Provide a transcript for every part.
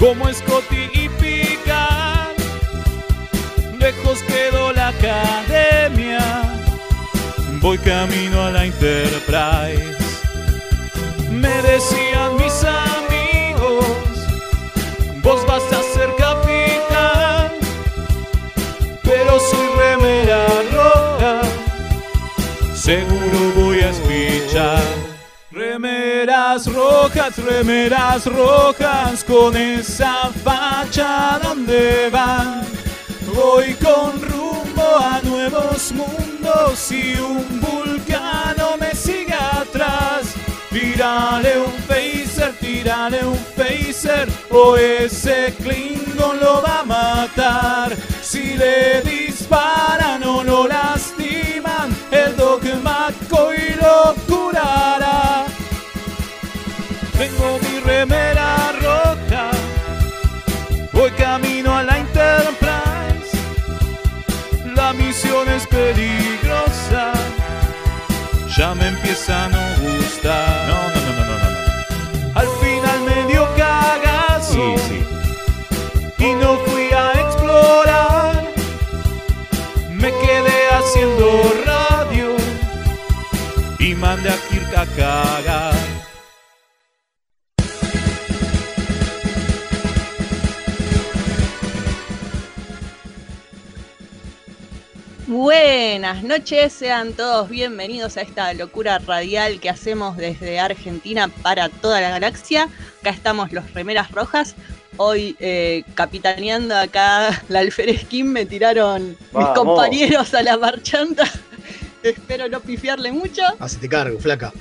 como Scotty y Picard. Lejos quedó la academia, voy camino Remeras rojas, remeras rojas, con esa facha donde van. Voy con rumbo a nuevos mundos y un vulcano me sigue atrás. Tírale un phaser, tírale un phaser, o ese Klingon lo va a matar. Si le disparan o lo lastiman, el dogma y lo curará. Tengo mi remera roja, voy camino a la Enterprise. La misión es peligrosa, ya me empieza a no gustar. No, no, no, no, no, no. Al final me dio cagazo y no fui a explorar. Me quedé haciendo radio y mandé a Kirk a cagar. Buenas noches, sean todos bienvenidos a esta locura radial que hacemos desde Argentina para toda la galaxia. Acá estamos los remeras rojas. Hoy eh, capitaneando acá la alferesquín me tiraron mis compañeros a la marchanta. Espero no pifiarle mucho. Hacete cargo, flaca.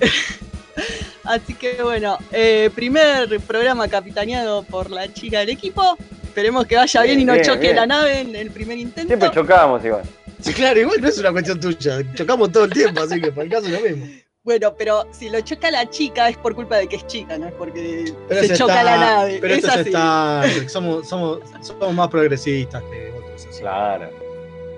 Así que bueno, eh, primer programa capitaneado por la chica del equipo. Esperemos que vaya bien, Bien, y no bien, choque bien. la nave en el primer intento. Siempre chocábamos igual. Sí, claro, igual no es una cuestión tuya. Chocamos todo el tiempo, así que para el caso es lo mismo. Bueno, pero si lo choca la chica es por culpa de que es chica, no es porque Pero se choca está- la nave. Pero es esto así. está. Somos, somos, somos más progresistas que otros. así. Claro.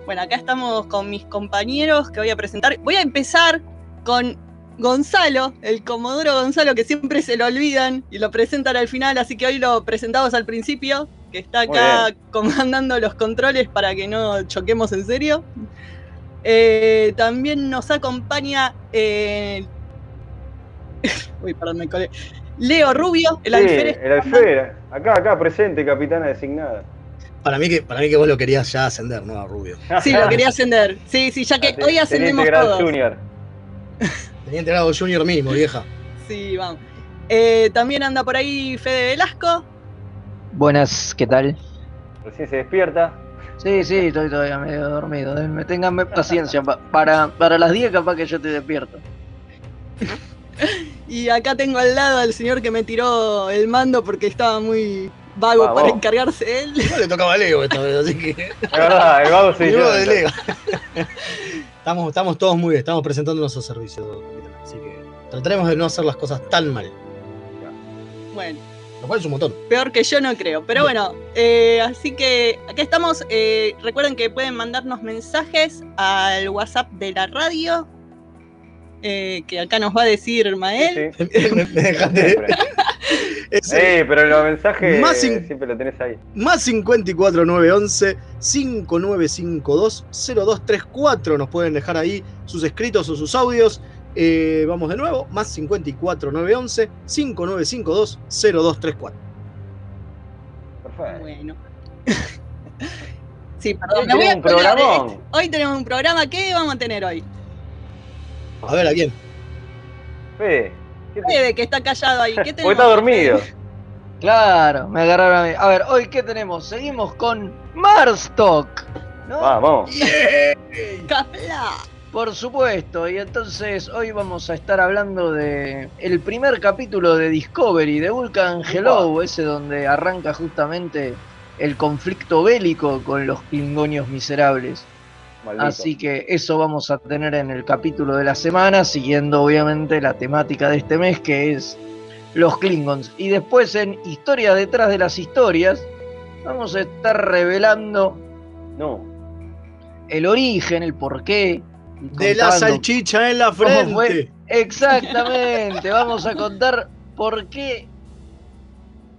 Bueno, acá estamos con mis compañeros que voy a presentar. Voy a empezar con Gonzalo, el Comodoro Gonzalo, que siempre se lo olvidan y lo presentan al final, así que hoy lo presentamos al principio, que está acá comandando los controles para que no choquemos en serio. Eh, también nos acompaña. eh, Uy, perdón, me colé. Leo Rubio, el Sí, alférez. el alférez. Acá, acá, presente, capitana designada. Para mí, que, para mí que vos lo querías ya ascender, ¿no? Rubio. Sí, lo quería ascender. Sí, sí, ya que Te- hoy ascendemos Teniente todos. Junior. Teniente grado junior mismo, vieja. Sí, vamos. Eh, también anda por ahí Fede Velasco. Buenas, ¿qué tal? Recién se despierta. Sí, sí, estoy todavía medio dormido. Denme, ténganme paciencia. pa- para, para las 10 capaz que yo te despierto. Y acá tengo al lado al señor que me tiró el mando porque estaba muy vago para encargarse de él. No le tocaba a Leo esta vez, así que. Es verdad, el vago se Ni yo. modo de Leo. estamos, estamos todos muy bien, estamos presentando nuestro servicio, capitán. Así que trataremos de no hacer las cosas tan mal. Bueno, Lo cual es un montón. peor que yo no creo. Pero bueno, eh, así que acá estamos. Eh, recuerden que pueden mandarnos mensajes al WhatsApp de la radio. eh, que acá nos va a decir Mael. Sí, pero los mensajes Más siempre lo tenés ahí. Más 54 911 5952 0234. Nos pueden dejar ahí sus escritos o sus audios. Eh, vamos de nuevo. Más 54 911 5952 0234. Perfecto. Bueno. sí, perdón. Hoy me voy a tenemos un programón. Hoy tenemos un programa. ¿Qué vamos a tener hoy? A ver, ¿a quién? Fede, ¿qué te- Fede, que está callado ahí. ¿Qué tenemos? está dormido. Claro, me agarraron a mí. A ver, hoy qué tenemos? Seguimos con Marstock. ¿no? Vamos. Capla. Por supuesto, y entonces hoy vamos a estar hablando de el primer capítulo de Discovery de Vulcan Hello, ese donde arranca justamente el conflicto bélico con los klingonios miserables. Maldito. Así que eso vamos a tener en el capítulo de la semana, siguiendo obviamente la temática de este mes que es los Klingons. Y después en Historia detrás de las historias, vamos a estar revelando No. el origen, el porqué. De la salchicha en la frente. Exactamente, vamos a contar por qué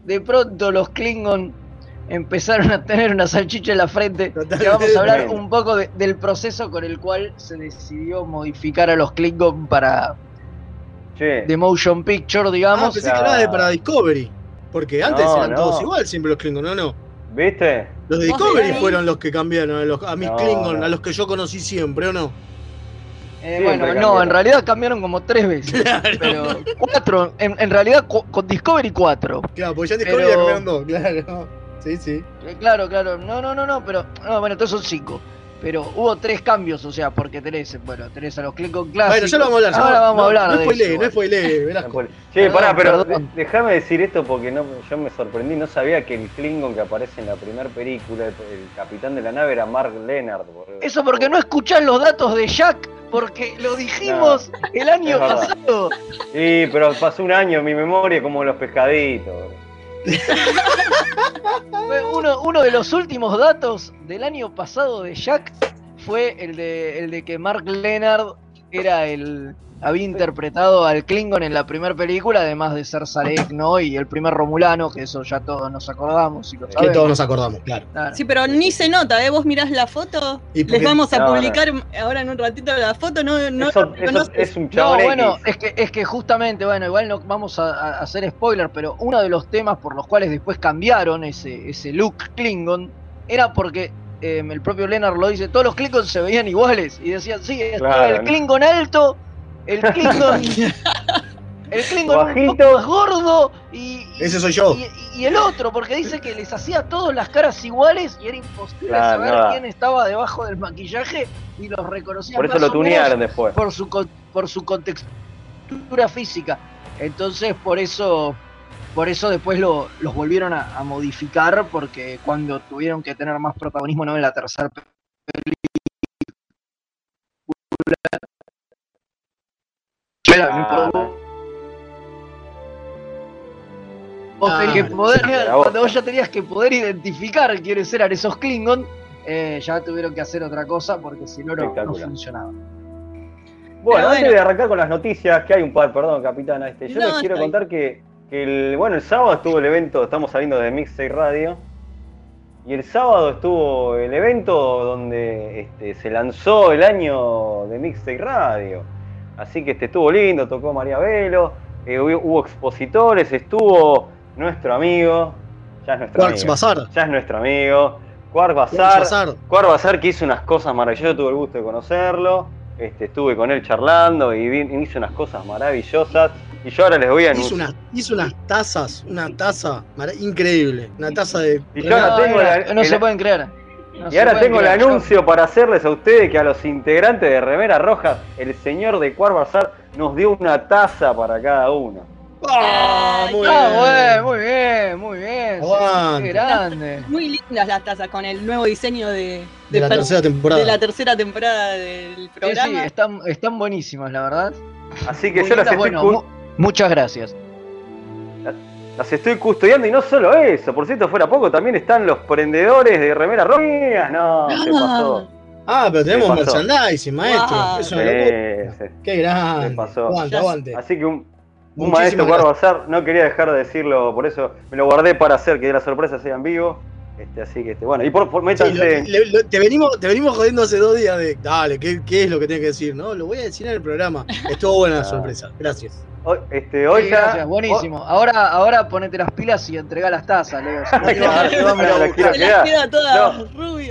de pronto los Klingon empezaron a tener una salchicha en la frente. Totalmente. Y vamos a hablar un poco de- del proceso con el cual se decidió modificar a los Klingon para Che, The Motion Picture, Ah, digamos. pensé que hablabas de para Discovery. Porque antes No, eran no. todos igual, siempre los Klingon, ¿no? no. ¿viste? Los de ¿Vos Discovery fueron los que cambiaron a, los- a mis No, Klingon, no. a los que yo conocí siempre, ¿o no? Eh, bueno, no, en realidad cambiaron como tres veces. Pero cuatro, en, en realidad cu- con Discovery cuatro. Claro, porque ya en Discovery Pero- ya cambiaron dos, claro. Sí, sí. Eh, Claro, claro. No, no, no, no, pero. No, bueno, entonces son cinco. Pero hubo tres cambios, o sea, porque tenés, bueno, tenés a los Klingon clásicos. Bueno, ya lo vamos a hablar. ya Ahora vamos no, a hablar No spoilee, eso, no spoilee, Velasco. Che, pará, pero déjame decir esto porque no, yo me sorprendí, no sabía que el Klingon que aparece en la primera película, el, el capitán de la nave era Mark Leonard. boludo. Eso porque no escuchás los datos de Jack, porque lo dijimos el año pasado. Sí, pero pasó un año en mi memoria como los pescaditos. uno de los últimos datos del año pasado de Jack fue el de, el de que Mark Leonard era el. Había interpretado al Klingon en la primera película, además de ser Sarek, ¿no? Y el primer Romulano, que eso ya todos nos acordamos y lo Que todos nos acordamos, claro. Claro. Sí, pero ni se nota, ¿eh? Vos mirás la foto, ¿Y les vamos a No, no. publicar ahora en un ratito la foto, no, no eso, es un No, bueno, es que, es que justamente, bueno, igual no vamos a, a hacer spoiler, pero uno de los temas por los cuales después cambiaron ese, ese look Klingon era porque eh, el propio Leonard lo dice, todos los Klingons se veían iguales y decían, sí, estaba Claro, el ¿no? Klingon alto, el Klingon, el Klingon un Bajito. poco más gordo y, y- Ese soy yo. y, y el otro, porque dice que les hacía a todos las caras iguales y era imposible Claro, saber nada. quién estaba debajo del maquillaje y los reconocían Por eso lo tunearon después. por su con- por su contextura física. Entonces, por eso por eso después lo- los volvieron a, a modificar porque cuando tuvieron que tener más protagonismo no en la tercera película. Ah, tenés Ah, que poder, era vos. cuando vos ya tenías que poder identificar quiénes eran esos Klingon, eh, ya tuvieron que hacer otra cosa porque si no, no, funcionaba. Bueno, Pero antes bueno. de arrancar con las noticias, que hay un par, perdón, capitana, este, yo No, les quiero contar que el, bueno, el sábado estuvo el evento, estamos saliendo de Mixtape Radio, y el sábado estuvo el evento donde este, se lanzó el año de Mixtape Radio. Así que este, estuvo lindo, tocó María Velo, eh, hubo, hubo expositores, estuvo nuestro amigo, ya es nuestro Quarks amigo, Bazar. ya es nuestro amigo, Quark Bazar, Bazar. Cuar Bazar que hizo unas cosas maravillosas, tuve el gusto de conocerlo, este, estuve con él charlando y hizo unas cosas maravillosas y yo ahora les voy a Hizo, anunciar. unas, hizo unas tazas, una taza increíble. Una taza de. Y yo ahora No, tengo la- no el- se pueden creer. No Y ahora tengo el. Yo- anuncio para hacerles a ustedes que a los integrantes de Remera Roja, el señor de Cuar Bazar nos dio una taza para cada uno. ¡Ah! Muy Ah, bien. muy bien, muy bien. sí, Aguante. Qué grande. Muy lindas las tazas con el nuevo diseño de, De la tercera temporada. de la tercera temporada del Sí, sí, programa. están, están buenísimas, la verdad. Así que Muy yo las estoy, bueno, muchas gracias. las estoy custodiando y no solo eso, por cierto, fuera poco, también están los prendedores de Remera Roja. No, se pasó. Ah, pero tenemos merchandising, maestro. Wow. Es una locura. Sí, sí. Qué grande. Se pasó. Aguante, aguante. Así que un, un maestro Bazar, no quería dejar de decirlo, por eso me lo guardé para hacer que la sorpresa sea en vivo. Este, así que este, bueno, y por, por Sí, métanse. lo- le- lo- te, venimos, te venimos jodiendo hace dos días de. Dale, ¿qué, qué es lo que tiene que decir? No, lo voy a decir en el programa. Estuvo buena la Ah. sorpresa. Gracias. Hoy, este, hoy Sí, ya- gracias, buenísimo. Ahora, ahora ponete las pilas y entregá las tazas, Leo.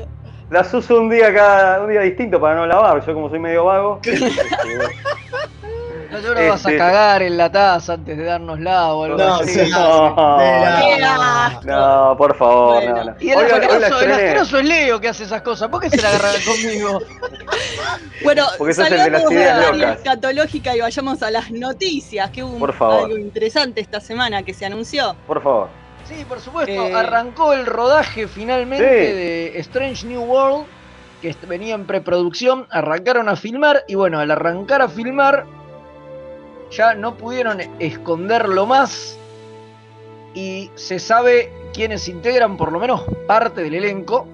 Las uso un día cada un día distinto para no lavar. Yo como soy medio vago. este, No te lo vas a Este- cagar en la taza antes de dárnosla o algo No, así. sí, no, no. no, por favor, Bueno. no, no. Y el Hoy la- hoy la asqueroso, el asqueroso es Leo que hace esas cosas. ¿Por qué se la agarran conmigo? Bueno, Porque salgamos de ideas la área locas. escatológica y vayamos a las noticias, que hubo un- Por favor. algo interesante esta semana que se anunció. Por favor. Sí, por supuesto. Eh. Arrancó el rodaje finalmente Sí. de Strange New World, que venía en preproducción. Arrancaron a filmar y bueno, al arrancar a filmar ya no pudieron esconderlo más y se sabe quiénes integran por lo menos parte del elenco.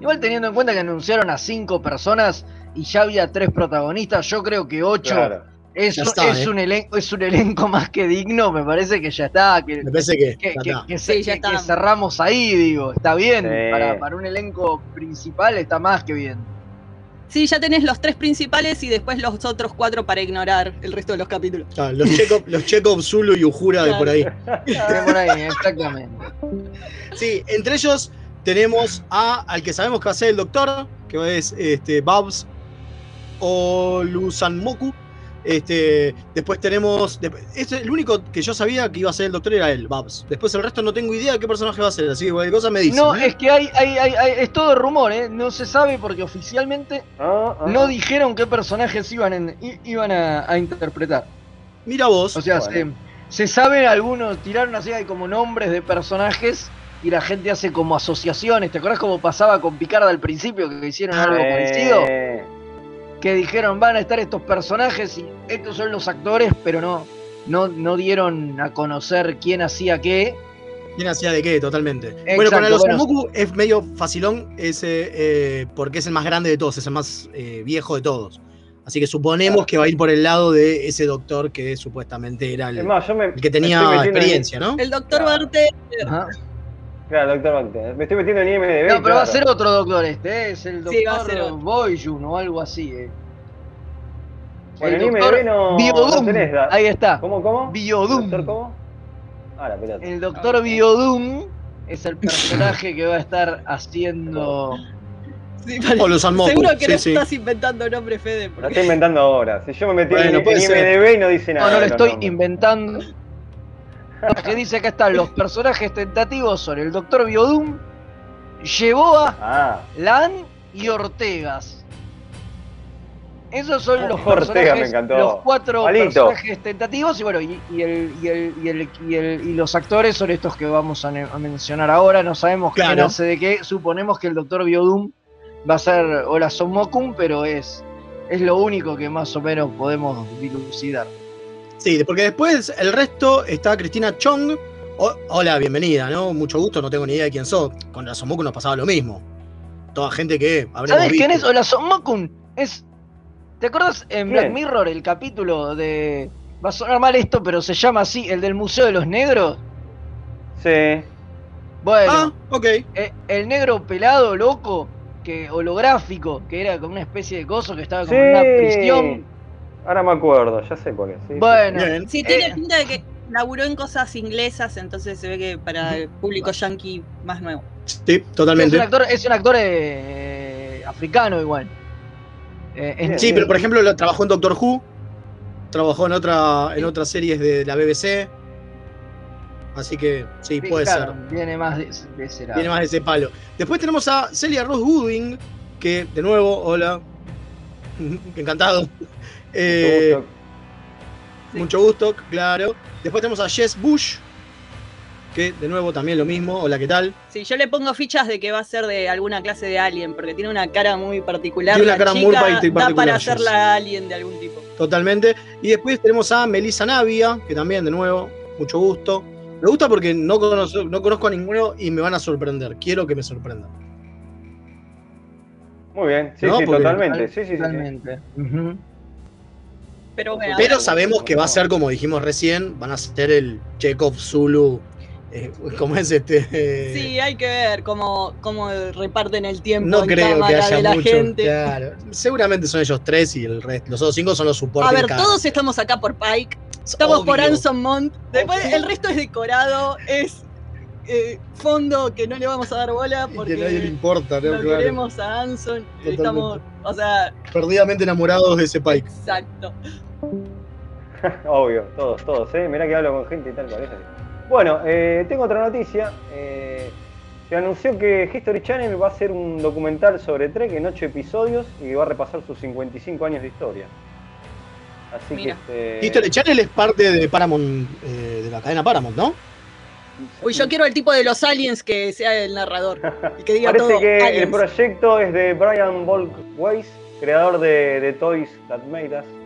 Igual teniendo en cuenta que anunciaron a cinco personas y ya había tres protagonistas, yo creo que ocho Claro. es, un- está, es ¿eh? un elenco, es un elenco más que digno, me parece que ya está, que, Me parece que. Sí, ya cerramos ahí, digo, está bien, Sí. para, para un elenco principal está más que bien. Sí, ya tenés los tres principales y después los otros cuatro para ignorar el resto de los capítulos. Ah, los Chekhov, los Chekhov, Zulu y Ujura de por ahí. De por ahí, exactamente. Sí, entre ellos tenemos a, al que sabemos que va a ser el doctor, que es este, Babs Olusanmoku. Este, después tenemos. este, el único que yo sabía que iba a ser el doctor era él, Babs. Después el resto no tengo idea de qué personaje va a ser, así que cualquier cosa me dicen. No, ¿eh? es que hay, hay, hay, hay- es todo rumor, ¿eh? No se sabe porque oficialmente Ah, ah. no dijeron qué personajes iban, en- i- iban a, a interpretar. Mira vos. O sea, Bueno. se, se saben algunos, tiraron así, hay como nombres de personajes y la gente hace como asociaciones. ¿Te acuerdas cómo pasaba con Picard al principio que hicieron algo Eh, parecido? Que dijeron van a estar estos personajes y estos son los actores, pero no, no, no dieron a conocer quién hacía qué. ¿Quién hacía de qué? Totalmente. bueno, los bueno. Sanmoku es medio facilón ese, eh, porque es el más grande de todos, es el más eh, viejo de todos. Así que suponemos Claro. que va a ir por el lado de ese doctor que supuestamente era el, más, me. el que tenía experiencia, ¿no? El doctor Claro. Ajá. Claro, doctor Bacte. Me estoy metiendo en IMDB. No, pero va a ser otro doctor este, ¿eh? es el Sí, va a ser doctor otro. Boyun o algo así. ¿eh? Bueno, el en doctor IMDB no, Biodum. no tenés Ahí está. ¿Cómo, cómo? Biodum. ¿Doctor cómo? Ah, la pelota. El doctor Ok. Biodum es el personaje que va a estar haciendo. Sí, vale. O los Sanmoku, Seguro que sí, no sí. estás inventando nombre, Fede. Lo porque- estoy inventando ahora. Si yo me metí Bueno, en, en. IMDB y no dice No, nada. no lo los estoy nombres. inventando. Que dice acá están los personajes tentativos son el doctor Biodum, Yeboa, Ah, Lan y Ortegas. Esos son los Ortega me personajes, encantó. los cuatro personajes tentativos y bueno, y, y el, y, el, y, el- y el- y los actores son estos que vamos a, mencionar ahora. No sabemos quién Claro. hace de qué. Suponemos que el doctor Biodum va a ser Hola Son Mokun, pero es, es lo único que más o menos podemos dilucidar. Sí, porque después el resto está Cristina Chong. O- hola, bienvenida, ¿no? Mucho gusto, no tengo ni idea de quién sos. Con la Somoku nos pasaba lo mismo. Toda gente que ¿Sabes quién es. Hola Son Mokun? Es. ¿Te acuerdas en Black. Mirror el capítulo de. Va a sonar mal esto, pero se llama así, el del Museo de los Negros? sí. Bueno. Ah, ok. Eh, el negro pelado, loco, que holográfico, que era como una especie de coso que estaba como en una prisión. Ahora me acuerdo, ya sé cuál es. sí, sí. Bueno, Bien. Sí, tiene Eh. pinta de que laburó en cosas inglesas, entonces se ve que para el público yankee más nuevo. Sí, es un totalmente. actor, es un actor eh, africano igual. Eh. Sí, pero por ejemplo lo- trabajó en Doctor Who, trabajó en otra, en otras series de la BBC. Así que sí, sí, puede claro, ser. Viene más de, de ese lado. Tiene más de ese palo. Después tenemos a Celia Ross Gooding, que de nuevo, hola. Encantado. Eh, Mucho gusto. Sí. Mucho gusto, claro. Después tenemos a Jess Bush, que de nuevo también lo mismo. Hola, ¿qué tal? Sí, yo le pongo fichas de que va a ser de alguna clase de alien, porque tiene una cara muy particular. Tiene una la cara muy chica parti- Da particular, para hacerla alien de algún tipo. Totalmente. Y después tenemos a Melissa Navia, que también, de nuevo, mucho gusto. Me gusta porque no conozco, no conozco a ninguno y me van a sorprender. Quiero que me sorprendan. Muy bien, sí, No, sí, totalmente. Sí, sí, sí, sí. Totalmente. Ujú. Pero bueno, Pero bueno, sabemos que va a ser, como dijimos recién, van a ser el Chekhov Zulu. Eh, ¿Cómo es este? sí, hay que ver cómo, cómo reparten el tiempo No en creo que haya de la mucho. gente. claro. Seguramente son ellos tres y el resto. Los otros cinco son los soportes. A ver, todos estamos acá por Pike, estamos por. Anson Mount. Después Obvio. el resto es decorado, es eh, fondo que no le vamos a dar bola Y porque que a nadie le importa, ¿no? lo Claro. queremos a Anson. Totalmente. Estamos, o sea, Perdidamente enamorados de ese Pike. exacto. Obvio, todos, todos, ¿eh? Mirá que hablo con gente y tal, parece. Bueno, eh, tengo otra noticia. Eh, se anunció que History Channel va a hacer un documental sobre Trek en 8 episodios y va a repasar sus 55 años de historia. Así Mira. que este. History Channel es parte de Paramount, eh, de la cadena Paramount, ¿no? Uy, yo quiero el tipo de los aliens que sea el narrador. Y que diga Parece todo. que el proyecto es de Brian Bolkweis, creador de, de Toys That Made Us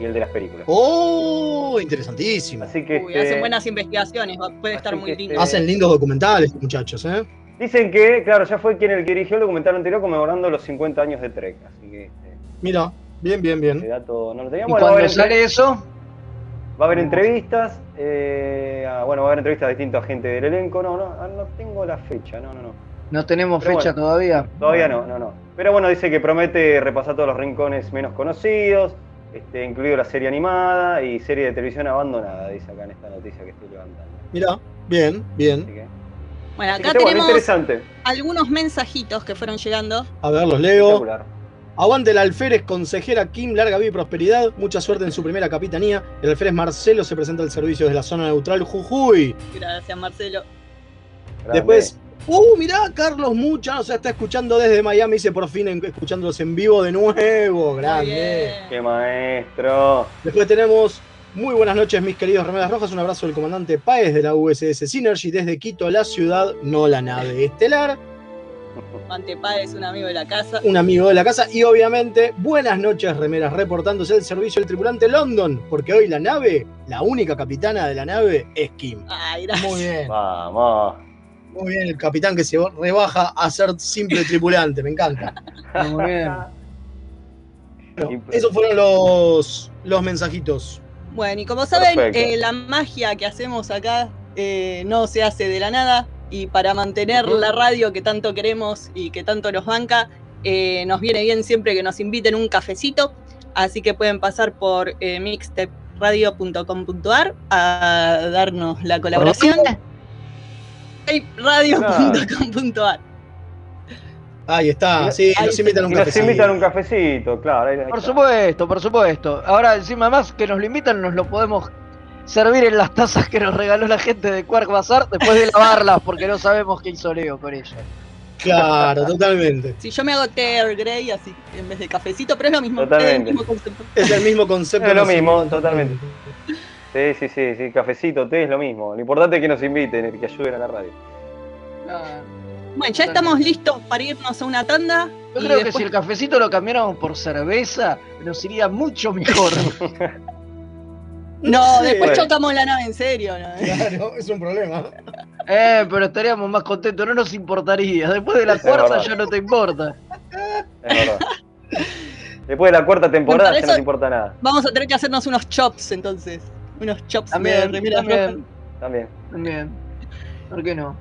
y el de las películas. ¡Oh! Interesantísimo. Así que Uy, este, hacen buenas investigaciones, puede estar muy lindo. este- Hacen lindos documentales, muchachos, ¿eh? dicen que, claro, ya fue quien el que dirigió el documental anterior conmemorando los 50 años de Trek. Así que este, Mira, Bien, bien, Ese bien. dato no lo ¿Y teníamos. A cuando sale eso? va a haber entrevistas. eh, ah, bueno, va a haber entrevistas a distintos agentes del elenco. No, no, ah, no tengo la fecha. No, no, no. No tenemos Pero fecha bueno. todavía. Todavía no, no, no. Pero bueno, dice que promete repasar todos los rincones menos conocidos, este, incluido la serie animada y serie de televisión abandonada, dice acá en esta noticia que estoy levantando. Mirá, bien, Así bien. que, Bueno, que acá tenemos interesante. algunos mensajitos que fueron llegando. A ver, los leo. Aguante el alférez, consejera Kim, larga vida y prosperidad. Mucha suerte en su primera capitanía. El alférez Marcelo se presenta al servicio desde la zona neutral Jujuy. Gracias, Marcelo. Grande. Después, uh, mirá, Carlos Mucha nos está escuchando desde Miami. Dice por fin en- escuchándolos en vivo de nuevo. Grande. ¡Qué maestro! Después tenemos muy buenas noches, mis queridos remeras rojas. Un abrazo del comandante Páez de la USS Synergy desde Quito, la ciudad, no la nave estelar. Mantepa es un amigo de la casa. Un amigo de la casa. Y obviamente, buenas noches, remeras, reportándose el servicio del tripulante London. Porque hoy la nave, la única capitana de la nave, es Kim. Ay, gracias. Muy bien. Vamos. Muy bien, el capitán que se rebaja a ser simple tripulante, me encanta. Muy bien. Bueno, esos fueron los, los mensajitos. Bueno, y como saben, eh, la magia que hacemos acá eh, no se hace de la nada. Y para mantener la radio que tanto queremos y que tanto nos banca, eh, nos viene bien siempre que nos inviten un cafecito. Así que pueden pasar por eh, mixtaperadio.com.ar a darnos la colaboración. Radio.com.ar Ahí está, sí, Ahí nos invitan a un Y nos cafecito. invitan a un cafecito, claro. ahí- ahí Por está. supuesto, por supuesto. Ahora, encima más que nos lo invitan, nos lo podemos servir en las tazas que nos regaló la gente de Quark Bazar después de lavarlas, porque no sabemos qué hizo Leo con ellas. Claro, totalmente. Si yo me hago Ter Grey así en vez de cafecito, pero es lo mismo. Totalmente. Es el mismo concepto. Es el mismo concepto. Es lo mismo, totalmente. Sí, sí, sí, sí, cafecito, té es lo mismo. Lo importante es que nos inviten, y que ayuden a la radio. Bueno, ya estamos listos para irnos a una tanda. Yo y creo que si el cafecito lo cambiáramos por cerveza, nos iría mucho mejor. No, después Bueno. chocamos la nave en serio. ¿no? Claro, es un problema. eh, pero estaríamos más contentos, no nos importaría. Después de la Es cuarta verdad. ya no te importa. Es verdad. Después de la cuarta temporada Bueno, ya no te importa nada. Vamos a tener que hacernos unos chops entonces. Unos chops de También, remeras rojas. también, También. también. ¿Por qué no?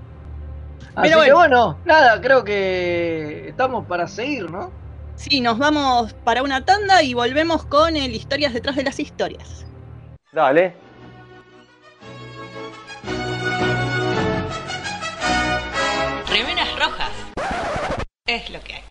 Pero que bueno. bueno, nada, creo que estamos para seguir, ¿no? Sí, nos vamos para una tanda y volvemos con el Historias detrás de las historias. Dale. Remeras rojas. Es lo que hay.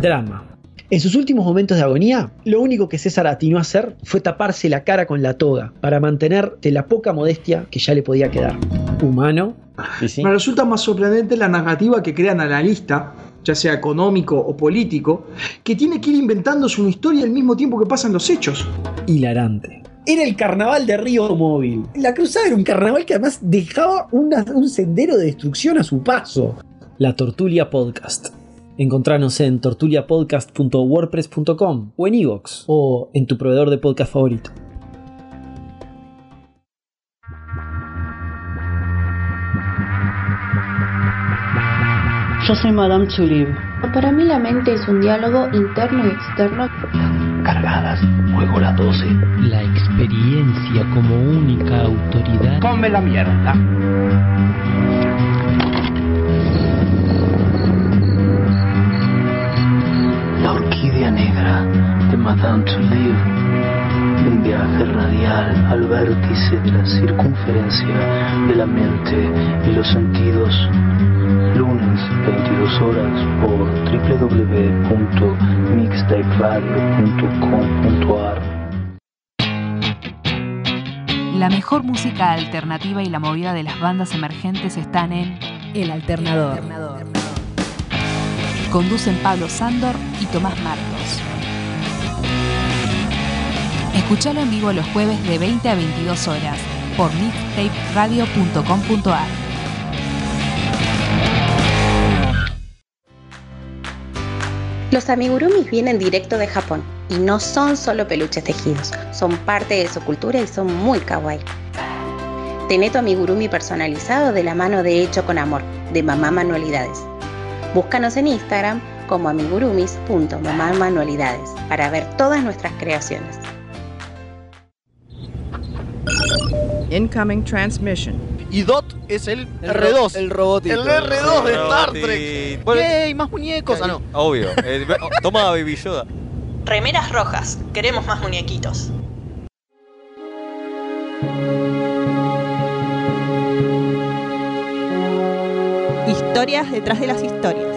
Drama. En sus últimos momentos de agonía, lo único que César atinó a hacer fue taparse la cara con la toga para mantener de la poca modestia que ya le podía quedar. Humano. Y sí. Me resulta más sorprendente la narrativa que crean analista, ya sea económico o político, que tiene que ir inventándose una historia al mismo tiempo que pasan los hechos. hilarante. Era el carnaval de Río Móvil. La cruzada era un carnaval que además dejaba una- un sendero de destrucción a su paso. La Tortulia Podcast. Encontranos en tortuliapodcast.wordpress.com o en iVoox o en tu proveedor de podcast favorito. Yo soy Madame Tulip. Para mí la mente es un diálogo interno y externo. cargadas, juego las 12. La experiencia como única autoridad. Come la mierda. Vértice de la circunferencia de la mente y los sentidos. Lunes, 22 horas por www.mixtaperadio.com.ar La mejor música alternativa y la movida de las bandas emergentes están en El Alternador. Conducen Pablo Sándor y Tomás Marcos. Escuchalo en vivo los jueves de 20 a 22 horas por mixtaperadio.com.ar. Los amigurumis vienen directo de Japón y no son solo peluches tejidos, son parte de su cultura y son muy kawaii. Tené tu amigurumi personalizado de la mano de Hecho con Amor, de Mamá Manualidades. Búscanos en Instagram como amigurumis.mamamanualidades para ver todas nuestras creaciones. Incoming transmission. Y Dot es el R2. El robotito. El R2 de Star. Trek. Bueno, ¡Yay! Más muñecos. Ah, no. Obvio. Eh, toma Baby Yoda. Remeras rojas, queremos más muñequitos. Historias detrás de las historias.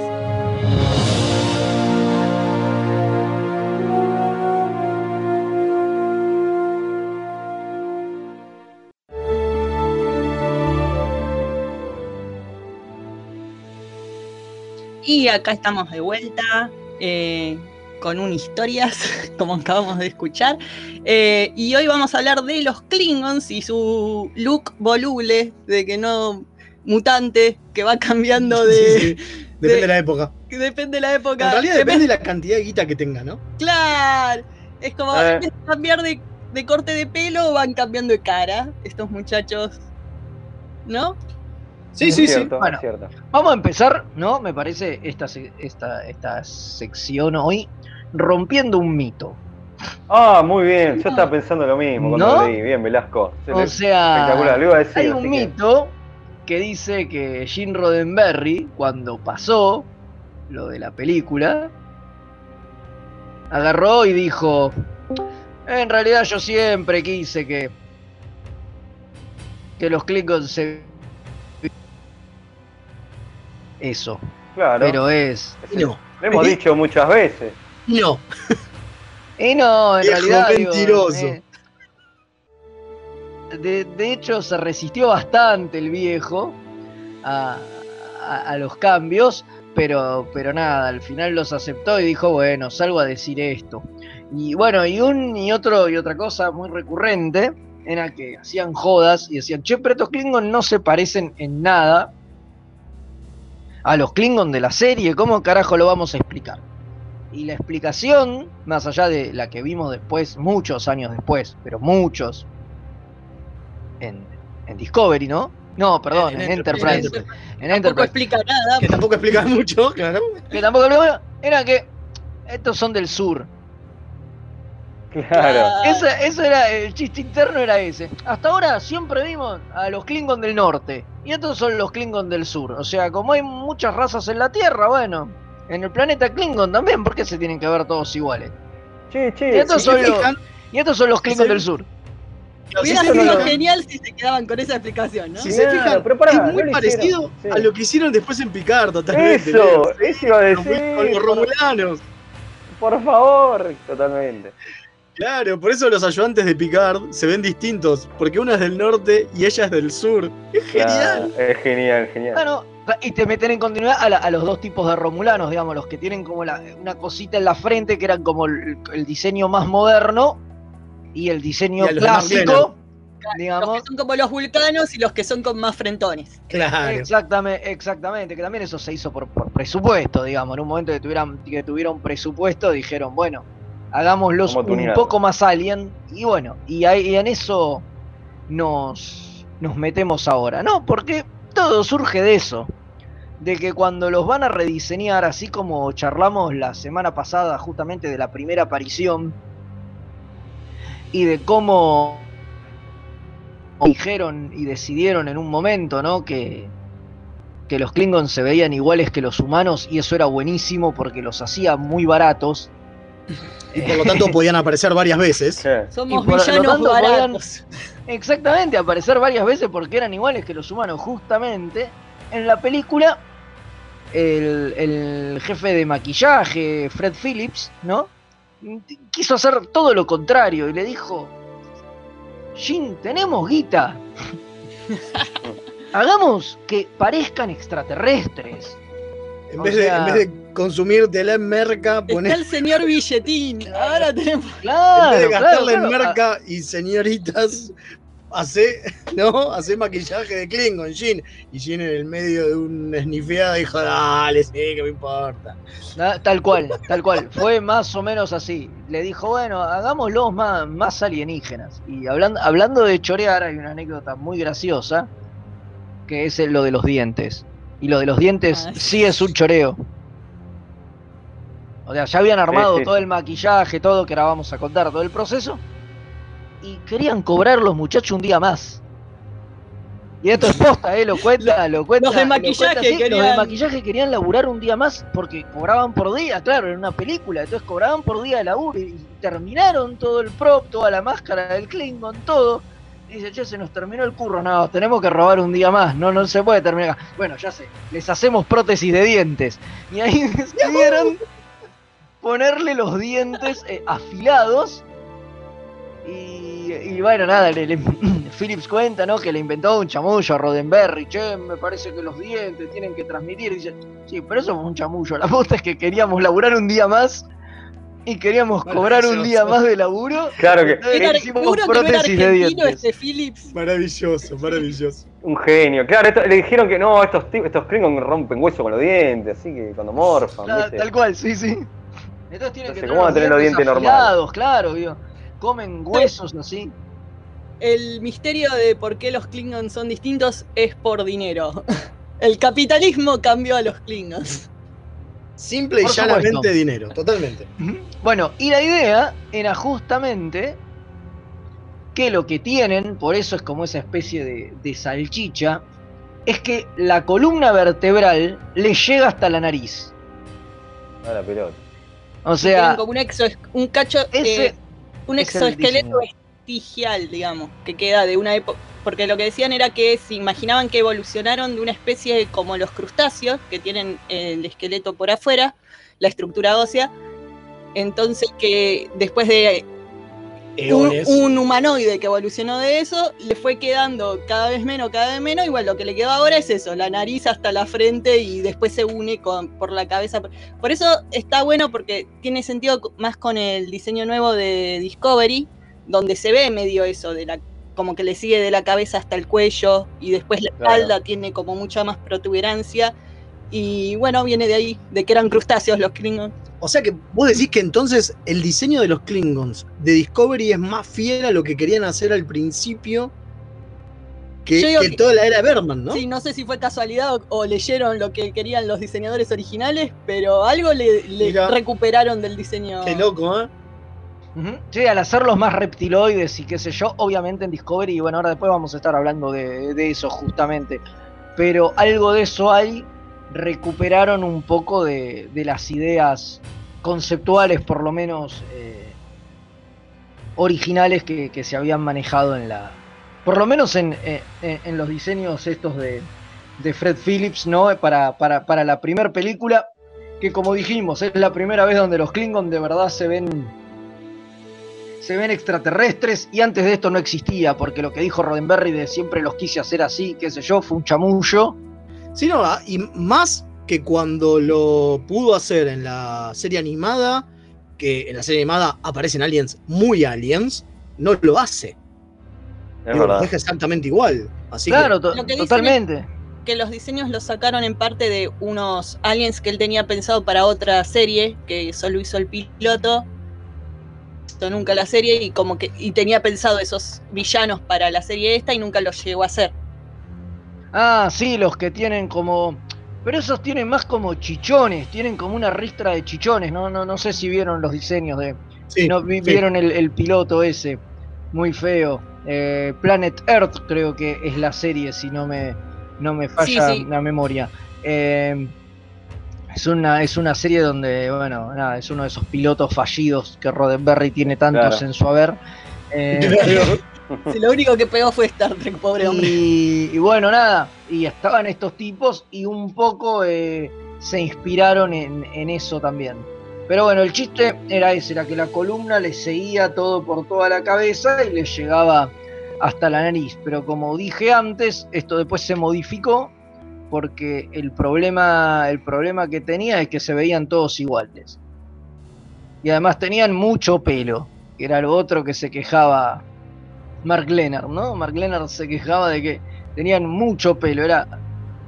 Y acá estamos de vuelta eh, con un historias, como acabamos de escuchar. Eh, y hoy vamos a hablar de los Klingons y su look voluble, de que no mutante, que va cambiando de. Sí, sí. Depende de- de la época. que depende de la época. En realidad Depende- depende de la cantidad de guita que tenga, ¿no? Claro. Es como, Eh. cambiar de, de corte de pelo, van cambiando de cara estos muchachos. ¿No? Sí, Es sí, cierto, sí. Bueno, vamos a empezar, ¿no? Me parece esta, esta, esta sección hoy rompiendo un mito. Ah, muy bien. Yo estaba pensando lo mismo cuando ¿No? lo leí. Bien, Velasco. O sea, Espectacular. Lo iba a decir. hay un mito que dice que Gene Roddenberry, cuando pasó lo de la película, agarró y dijo, en realidad yo siempre quise que, que los Klingons se... Eso. Claro. Pero es... No. Lo hemos dicho muchas veces. No. Y no, en Viejo realidad. digo, mentiroso. eh, de, de hecho, se resistió bastante el viejo a, a- a los cambios, pero, pero nada, al final los aceptó y dijo, bueno, salgo a decir esto. Y bueno, y un y otro y otra cosa muy recurrente era que hacían jodas y decían, che, pero estos Klingon no se parecen en nada a los Klingon de la serie, ¿cómo carajo lo vamos a explicar? Y la explicación, más allá de la que vimos después, muchos años después, pero muchos, en, en Discovery, ¿no? No, perdón, en, En Enterprise. Enterprise. En Tampoco Enterprise. explica nada. Que tampoco explica mucho, claro. Que tampoco era que estos son del sur. Claro. Ese, eso era el chiste interno era ese. Hasta ahora siempre vimos a los Klingon del norte y estos son los Klingon del sur. O sea, como hay muchas razas en la Tierra, bueno, en el planeta Klingon también, ¿por qué se tienen que ver todos iguales? Che, Y che. estos, si son los, fijan, y estos son los Klingon del sur. Hubiera si se sido fijan- genial si se quedaban con esa explicación, ¿no? Si se fijan, pero pará, es muy parecido hicieron, sí. a lo que hicieron después en Picard, totalmente. Eso, ¿no? eso iba a decir. con los romulanos. Por favor, totalmente. Claro, por eso los ayudantes de Picard se ven distintos, porque uno es del norte y ella es del sur. Es genial. es genial, genial. Bueno, y te meten en continuidad a, la- a los dos tipos de romulanos, digamos, los que tienen como la- una cosita en la frente que eran como el, el diseño más moderno y el diseño Y los clásico, Los digamos. que son como los vulcanos y los que son con más frentones. Claro. Exactamente, exactamente, que también eso se hizo por, por presupuesto, digamos. En un momento que tuvieran, que tuvieron presupuesto, dijeron, bueno, hagámoslos un poco más alien. Y bueno, y, ahí- y en eso nos, nos metemos ahora, ¿no? Porque todo surge de eso. De que cuando los van a rediseñar, así como charlamos la semana pasada justamente de la primera aparición, y de cómo dijeron y decidieron en un momento, ¿no? Que, que los Klingons se veían iguales que los humanos y eso era buenísimo porque los hacía muy baratos. Y por lo tanto podían aparecer varias veces. Sí. Somos por villanos podían-. Exactamente, aparecer varias veces porque eran iguales que los humanos. Justamente en la película, el, el jefe de maquillaje, Fred Phillips, ¿no? Quiso hacer todo lo contrario y le dijo: Jin, tenemos guita. Hagamos que parezcan extraterrestres. En vez, de, en vez de consumir tela en merca, Está poner, el señor Billetín. Ahora tenemos. en Claro, vez de claro, gastarle en merca y señoritas, hace, ¿no? Hace maquillaje de Klingon, Jin. Y Jin en el medio de una esnifeada dijo, dale, sí, que me importa. Tal cual, tal cual. Fue más o menos así. Le dijo, bueno, hagámoslos más, más alienígenas. Y hablando, hablando de chorear, hay una anécdota muy graciosa, que es lo de los dientes. Y lo de los dientes Ah. sí es un choreo. O sea, ya habían armado sí. todo el maquillaje, todo, que ahora vamos a contar todo el proceso. Y querían cobrar los muchachos un día más. Y esto es posta, ¿eh? Lo cuenta, lo cuenta. Los de lo maquillaje cuenta así, Los de querían- maquillaje querían laburar un día más porque cobraban por día, claro, en una película. Entonces cobraban por día de laburo y, y terminaron todo el prop, toda la máscara del Klingon, todo. Y dice, che, se nos terminó el curro, no, tenemos que robar un día más, no, no se puede terminar acá. Bueno, ya sé, les hacemos prótesis de dientes. Y ahí decidieron ponerle los dientes eh, afilados. Y, y bueno, nada, le- le- Phillips cuenta, ¿no? Que le inventó un chamullo a Roddenberry. Che, me parece que los dientes tienen que transmitir. Y dice, sí, pero eso fue un chamullo. La posta es que queríamos laburar un día más y queríamos cobrar un día más de laburo. Claro que- Era, hicimos seguro que no era prótesis de dientes. este Phillips. Maravilloso, maravilloso. Un genio. Claro, esto- le dijeron que no, estos, estos Klingon rompen hueso con los dientes, así que cuando morfan, tal cual, sí, sí. Entonces tienen Entonces, que ¿cómo tener los dientes normales? claro, digo. Comen huesos así. El misterio de por qué los Klingons son distintos es por dinero. El capitalismo cambió a los Klingons. Simple y Por llanamente supuesto. dinero, totalmente. Bueno, y la idea era justamente que lo que tienen, por eso es como esa especie de, de salchicha, es que la columna vertebral le llega hasta la nariz. A la pelota. O Tienen sea, como un exo, un cacho, ese eh, un es el exoesqueleto vestigial, digamos, que queda de una época. Porque lo que decían era que se imaginaban que evolucionaron de una especie como los crustáceos, que tienen el esqueleto por afuera, la estructura ósea. Entonces que después de Eones. un humanoide que evolucionó de eso, le fue quedando cada vez menos, cada vez menos, igual lo que le quedó ahora es eso, la nariz hasta la frente y después se une con, por la cabeza. Por eso está bueno porque tiene sentido más con el diseño nuevo de Discovery, donde se ve medio eso, de la, como que le sigue de la cabeza hasta el cuello y después la Claro. espalda tiene como mucha más protuberancia. Y bueno, viene de ahí, de que eran crustáceos los Klingons. O sea que vos decís que entonces el diseño de los Klingons de Discovery es más fiel a lo que querían hacer al principio que, toda la era Berman, ¿no? Sí, no sé si fue casualidad o, o leyeron lo que querían los diseñadores originales, pero algo le, le Mira. recuperaron del diseño. Qué loco, ¿eh? Ujú. Sí, al hacerlos más reptiloides y qué sé yo, obviamente en Discovery, y bueno, ahora después vamos a estar hablando de, de eso justamente. Pero algo de eso hay, recuperaron un poco de, las ideas conceptuales, por lo menos eh, originales que, se habían manejado en la. Por lo menos en, eh, en los diseños estos de, Fred Phillips, ¿no? Para, para, para la primera película, que como dijimos, es la primera vez donde los Klingon de verdad se ven se ven extraterrestres y antes de esto no existía, porque lo que dijo Roddenberry de siempre los quise hacer así, qué sé yo, fue un chamullo. Sí, no, ah, y más que cuando lo pudo hacer en la serie animada, que en la serie animada aparecen aliens muy aliens, no lo hace. Es Digo, verdad. lo deja exactamente igual. Así claro, que, Lo totalmente. Que los diseños los sacaron en parte de unos aliens que él tenía pensado para otra serie, que solo hizo el piloto. Nunca la serie y como que y tenía pensado esos villanos para la serie esta y nunca los llegó a hacer. Ah, sí, los que tienen como... Pero esos tienen más como chichones, tienen como una ristra de chichones, no, no, no sé si vieron los diseños de... sí, no vi- sí. vieron el, el piloto ese, muy feo. Eh, Planet Earth creo que es la serie, si no me, no me falla Sí, sí. la memoria. Eh, es una, es una serie donde, bueno, nada, es uno de esos pilotos fallidos que Roddenberry tiene tantos Claro. en su haber. Eh, Si lo único que pegó fue Star Trek, pobre hombre. y, y bueno, nada, y estaban estos tipos y un poco eh, se inspiraron en, en eso también. Pero bueno, el chiste era ese, era que la columna le seguía todo por toda la cabeza y le llegaba hasta la nariz. Pero como dije antes, esto después se modificó porque el problema, el problema que tenía es que se veían todos iguales. Y además tenían mucho pelo, que era lo otro que se quejaba Mark Leonard, ¿no? Mark Leonard se quejaba de que tenían mucho pelo, era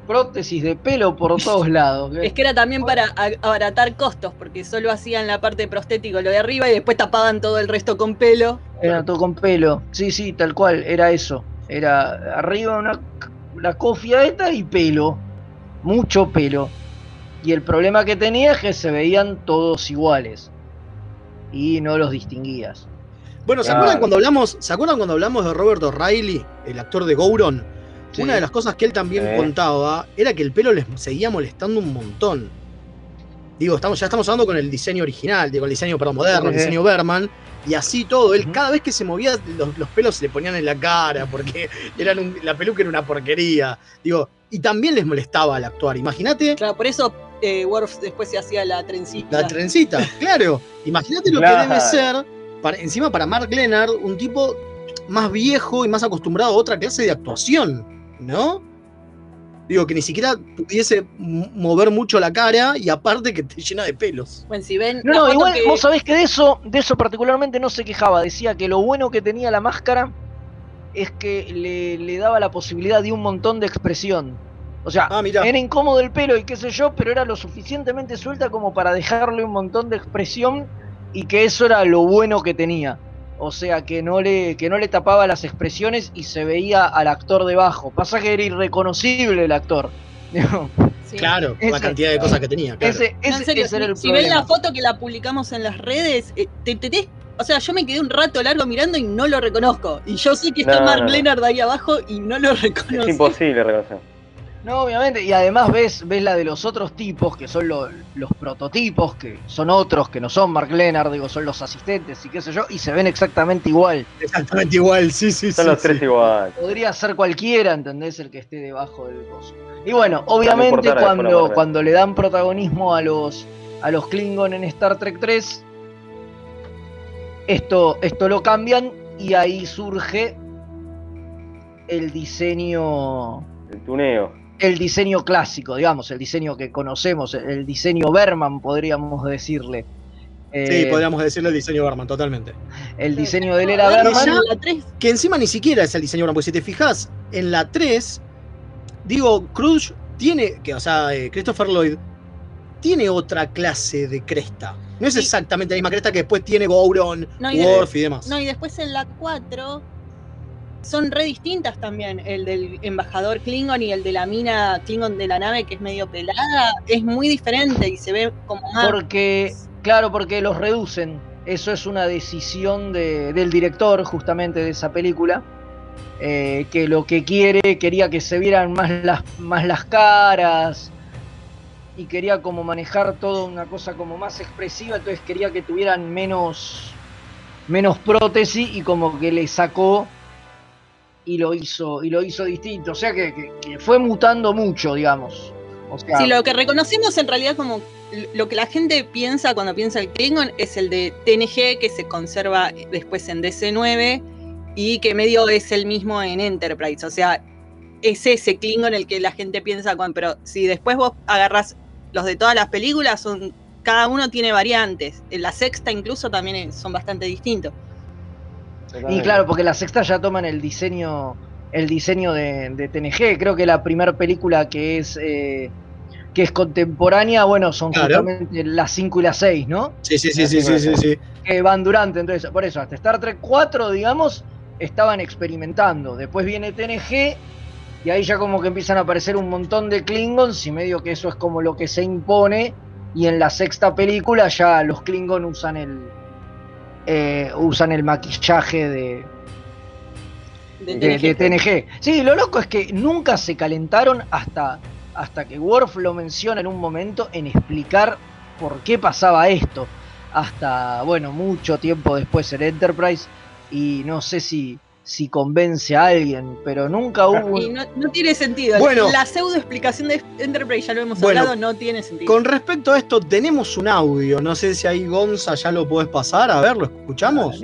prótesis de pelo por todos lados. Es que era también para abaratar costos, porque solo hacían la parte prostético lo de arriba y después tapaban todo el resto con pelo. Era todo con pelo. Sí, sí, tal cual, era eso. Era arriba una la cofia esta y pelo. Mucho pelo. Y el problema que tenía es que se veían todos iguales. Y no los distinguías. Bueno, ¿se Claro. acuerdan cuando hablamos, ¿se acuerdan cuando hablamos de Robert O'Reilly, el actor de Gouron? Sí. Una de las cosas que él también Sí. contaba era que el pelo les seguía molestando un montón. Digo, estamos, ya estamos hablando con el diseño original, digo, el diseño perdón, moderno, el diseño Berman, y así todo. Él, cada vez que se movía, los, los pelos se le ponían en la cara, porque eran un- la peluca era una porquería. Digo, y también les molestaba al actuar. Imagínate Claro, por eso eh, Worf después se hacía la trencita. la trencita, claro. Imagínate lo Claro. que debe ser, para, encima para Mark Leonard, un tipo más viejo y más acostumbrado a otra clase de actuación, ¿no? Digo, que ni siquiera pudiese mover mucho la cara y aparte que te llena de pelos. Bueno, si ven No, no, igual que- vos sabés que de eso, de eso particularmente no se quejaba. Decía que lo bueno que tenía la máscara es que le, le daba la posibilidad de un montón de expresión. O sea, Ah, era incómodo el pelo y qué sé yo, pero era lo suficientemente suelta como para dejarle un montón de expresión y que eso era lo bueno que tenía. O sea, que no le, que no le tapaba las expresiones y se veía al actor debajo. Pasa que era irreconocible el actor. Sí. Claro, por la Ese- cantidad de cosas que tenía. claro. ese, No, ese- en serio, ese era el si ven la foto que la publicamos en las redes, eh, te, te- te- o sea, yo me quedé un rato largo mirando y no lo reconozco. Y yo sé que está No, Mark no, no. Leonard ahí abajo y no lo Es reconozco. imposible reconocer. No, obviamente, y además ves, ves la de los otros tipos, que son lo- los prototipos, que son otros, que no son Mark Leonard, digo, son los asistentes y qué sé yo, y se ven exactamente igual. Exactamente igual, sí, sí, Son sí. los tres sí. igual. Podría ser cualquiera, ¿entendés? El que esté debajo del coso. Y bueno, obviamente cuando, cuando le dan protagonismo a los, a los Klingon en Star Trek 3, esto, esto lo cambian y ahí surge el diseño El tuneo. El diseño clásico, digamos, el diseño que conocemos, el diseño Berman, podríamos decirle. Sí, Eh, podríamos decirle el diseño Berman, totalmente. El diseño de él era Berman. Que encima ni siquiera es el diseño Berman, porque si te fijas, en la 3, digo, Cruz tiene, que, o sea, eh, Christopher Lloyd tiene otra clase de cresta. No es Sí. exactamente la misma cresta que después tiene Gouron, No, y de- Worf y demás. No, y después en la 4 son re distintas también. El del embajador Klingon y el de la mina Klingon de la nave, que es medio pelada, es muy diferente y se ve como más. Porque, claro, porque los reducen. Eso es una decisión de- del director, justamente, de esa película. eh, que lo que quiere, quería que se vieran más las, más las caras. Y quería como manejar todo una cosa como más expresiva. Entonces quería que tuvieran menos, menos prótesis y como que le sacó y lo hizo, y lo hizo distinto. O sea que, fue mutando mucho, digamos. O Sí, lo que reconocemos en realidad como lo que la gente piensa cuando piensa el Klingon es el de TNG que se conserva después en DC9 y que medio es el mismo en Enterprise. O sea, es ese Klingon el que la gente piensa con. Pero si después vos agarrás los de todas las películas, son, cada uno tiene variantes. En la sexta incluso también son bastante distintos. Y claro, porque la sexta ya toman el diseño, el diseño de, de TNG. Creo que la primera película que es eh, que es contemporánea, bueno, son Claro. justamente las 5 y las 6, ¿no? Sí, sí, sí, sí, sí, sí, sí. Que van durante, entonces, por eso, hasta Star Trek 4, digamos, estaban experimentando. Después viene TNG y ahí ya como que empiezan a aparecer un montón de Klingons y medio que eso es como lo que se impone. Y en la sexta película ya los Klingon usan el eh, usan el maquillaje de, De de, TNG. de TNG. Sí, lo loco es que nunca se calentaron hasta, hasta que Worf lo menciona en un momento en explicar por qué pasaba esto. Hasta, bueno, mucho tiempo después en Enterprise. Y no sé si, si convence a alguien, pero nunca hubo. Y no, no tiene sentido. Bueno. la pseudo explicación de Enterprise, ya lo hemos Bueno, hablado, no tiene sentido. Con respecto a esto, tenemos un audio. No sé si ahí Gonza ya lo podés pasar. A ver, ¿lo escuchamos?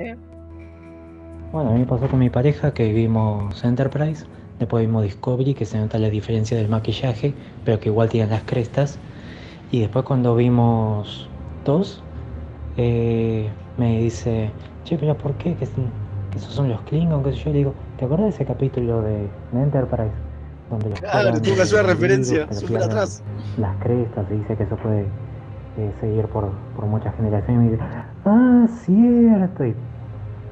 Bueno, a mí me pasó con mi pareja que vimos Enterprise, después vimos Discovery, que se nota la diferencia del maquillaje, pero que igual tienen las crestas. Y después cuando vimos TOS, eh, me dice, che, pero ¿por qué? Que, que esos son los Klingon, qué sé yo. Le digo, ¿te acuerdas de ese capítulo de, de Enterprise? Donde los Claro, tuvo que hacer referencia que súper atrás. Las crestas, y dice que eso puede eh, seguir por, por muchas generaciones. Y me dice, ah, cierto. Y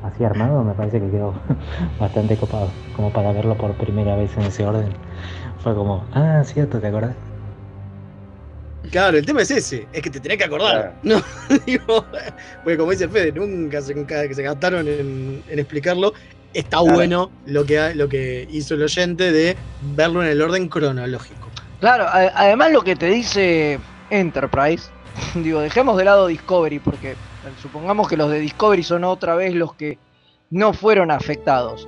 así armado me parece que quedó bastante copado, como para verlo por primera vez en ese orden. Fue como, ah, cierto, ¿te acordás? Claro, el tema es ese, es que te tenés que acordar. No, digo, porque como dice Fede, nunca se, nunca se gastaron en, en explicarlo. Está Claro. bueno lo que, lo que hizo el oyente de verlo en el orden cronológico. Claro, además lo que te dice Enterprise, digo, dejemos de lado Discovery porque eh, supongamos que los de Discovery son otra vez los que no fueron afectados.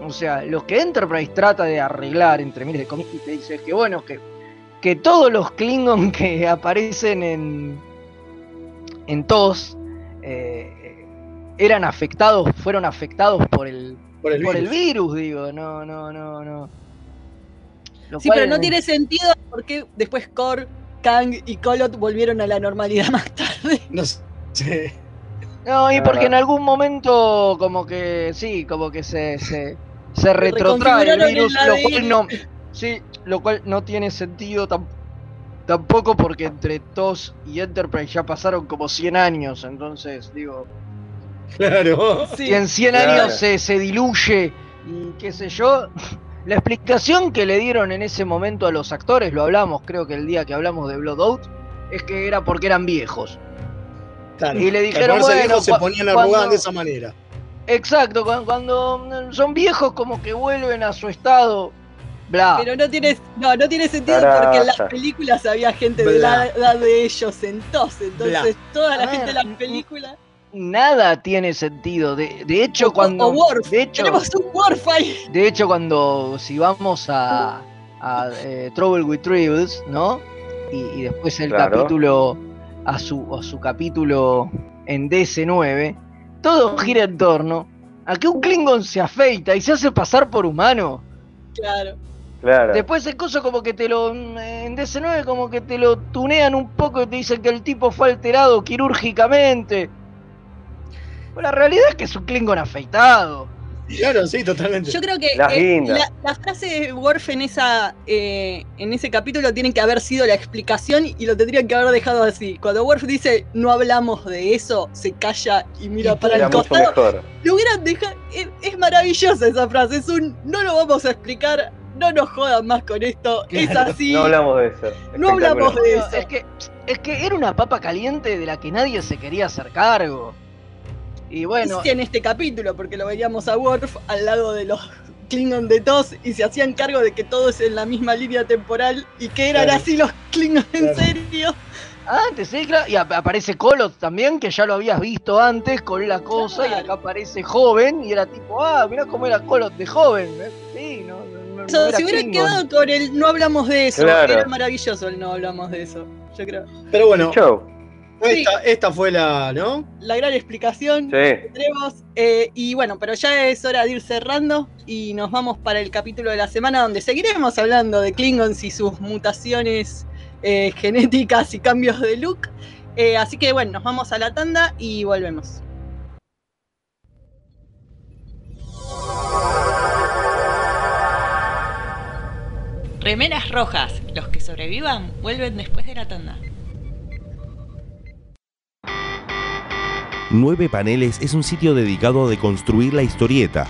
O sea, lo que Enterprise trata de arreglar, entre miles de comillas, te dice es que bueno, que, que todos los Klingon que aparecen en, en TOS eh, eran afectados, fueron afectados por el, Por el virus. virus, digo, no, no, no, no. Lo Sí, cual- pero no tiene sentido porque después Kor, Kang y Kolot volvieron a la normalidad más tarde. No sé. No, y porque en algún momento como que sí, como que se, se, se retrotrae el el virus, lo cual no, sí, lo cual no tiene sentido tam- tampoco porque entre TOS y Enterprise ya pasaron como 100 años, entonces digo, Claro. si en 100 Claro. años se, se diluye y qué sé yo, la explicación que le dieron en ese momento a los actores, lo hablamos creo que el día que hablamos de Blood Out, es que era porque eran viejos. Claro. Y le dijeron, bueno, se ponían cuando- arrugadas de esa manera. Exacto, cuando, cuando son viejos como que vuelven a su estado, bla. Pero no tiene, no, no tiene sentido porque en las películas había gente de la edad de ellos en TOS. Entonces toda la A gente de ver, la película. Nada tiene sentido. De, de hecho, cuando. o Worf. De hecho, Tenemos un Worf ahí. de hecho, cuando si vamos a, a eh, Trouble with Tribbles, ¿no? Y, y después el Claro. capítulo a su, a su capítulo en DC9, todo gira en torno a que un Klingon se afeita y se hace pasar por humano. Claro. Claro. Después el coso como que te lo. En DC9 como que te lo tunean un poco y te dicen que el tipo fue alterado quirúrgicamente. Pero la realidad es que es un Klingon afeitado. Claro, sí, totalmente. Yo creo que Las eh, la, la frase de Worf en esa eh, en ese capítulo tiene que haber sido la explicación y lo tendrían que haber dejado así. Cuando Worf dice no hablamos de eso, se calla y mira para el costado. mejor. Lo hubieran dejado. Es, es maravillosa esa frase. Es un no lo vamos a explicar. No nos jodan más con esto. Es así. No hablamos de eso. No hablamos de eso. Es que, es que era una papa caliente de la que nadie se quería hacer cargo. Y bueno, Sí, en este capítulo, porque lo veíamos a Worf al lado de los Klingon de TOS y se hacían cargo de que todo es en la misma línea temporal y que eran Claro. así los Klingon en serio. Antes, sí, claro. Y ap- aparece Kolot también, que ya lo habías visto antes con la cosa, y acá aparece joven, y era tipo, ah, mirá cómo era Kolot de joven. ¿eh? Sí, no, no, no Eso, era si hubieran quedado con el no hablamos de eso, Claro. era maravilloso el no hablamos de eso, yo creo. Pero bueno, Chau. esta, esta fue la, ¿no? La gran explicación Sí. que tenemos. eh, y bueno, pero ya es hora de ir cerrando y nos vamos para el capítulo de la semana donde seguiremos hablando de Klingons y sus mutaciones eh, genéticas y cambios de look. Eh, así que bueno, nos vamos a la tanda y volvemos. Remeras rojas. Los que sobrevivan vuelven después de la tanda. Nueve Paneles es un sitio dedicado a deconstruir la historieta.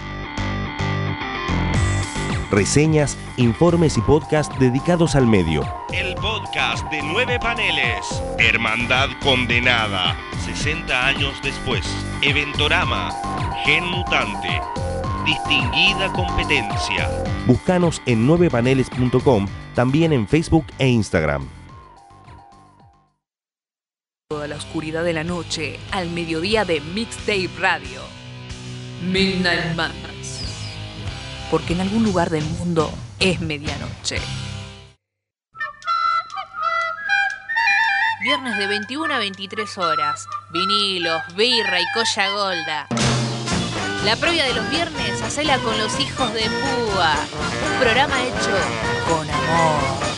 Reseñas, informes y podcasts dedicados al medio. El podcast de nueve paneles. Hermandad condenada. 60 años después. Eventorama. Gen mutante. Distinguida competencia. Búscanos en 9paneles.com, también en Facebook e Instagram. Toda la oscuridad de la noche al mediodía de Mixtape Radio. Midnight Madness. Porque en algún lugar del mundo es medianoche. Viernes de 21 a 23 horas. Vinilos, birra y colla golda. La previa de los viernes, hacela con los hijos de Púa. Un programa hecho con amor.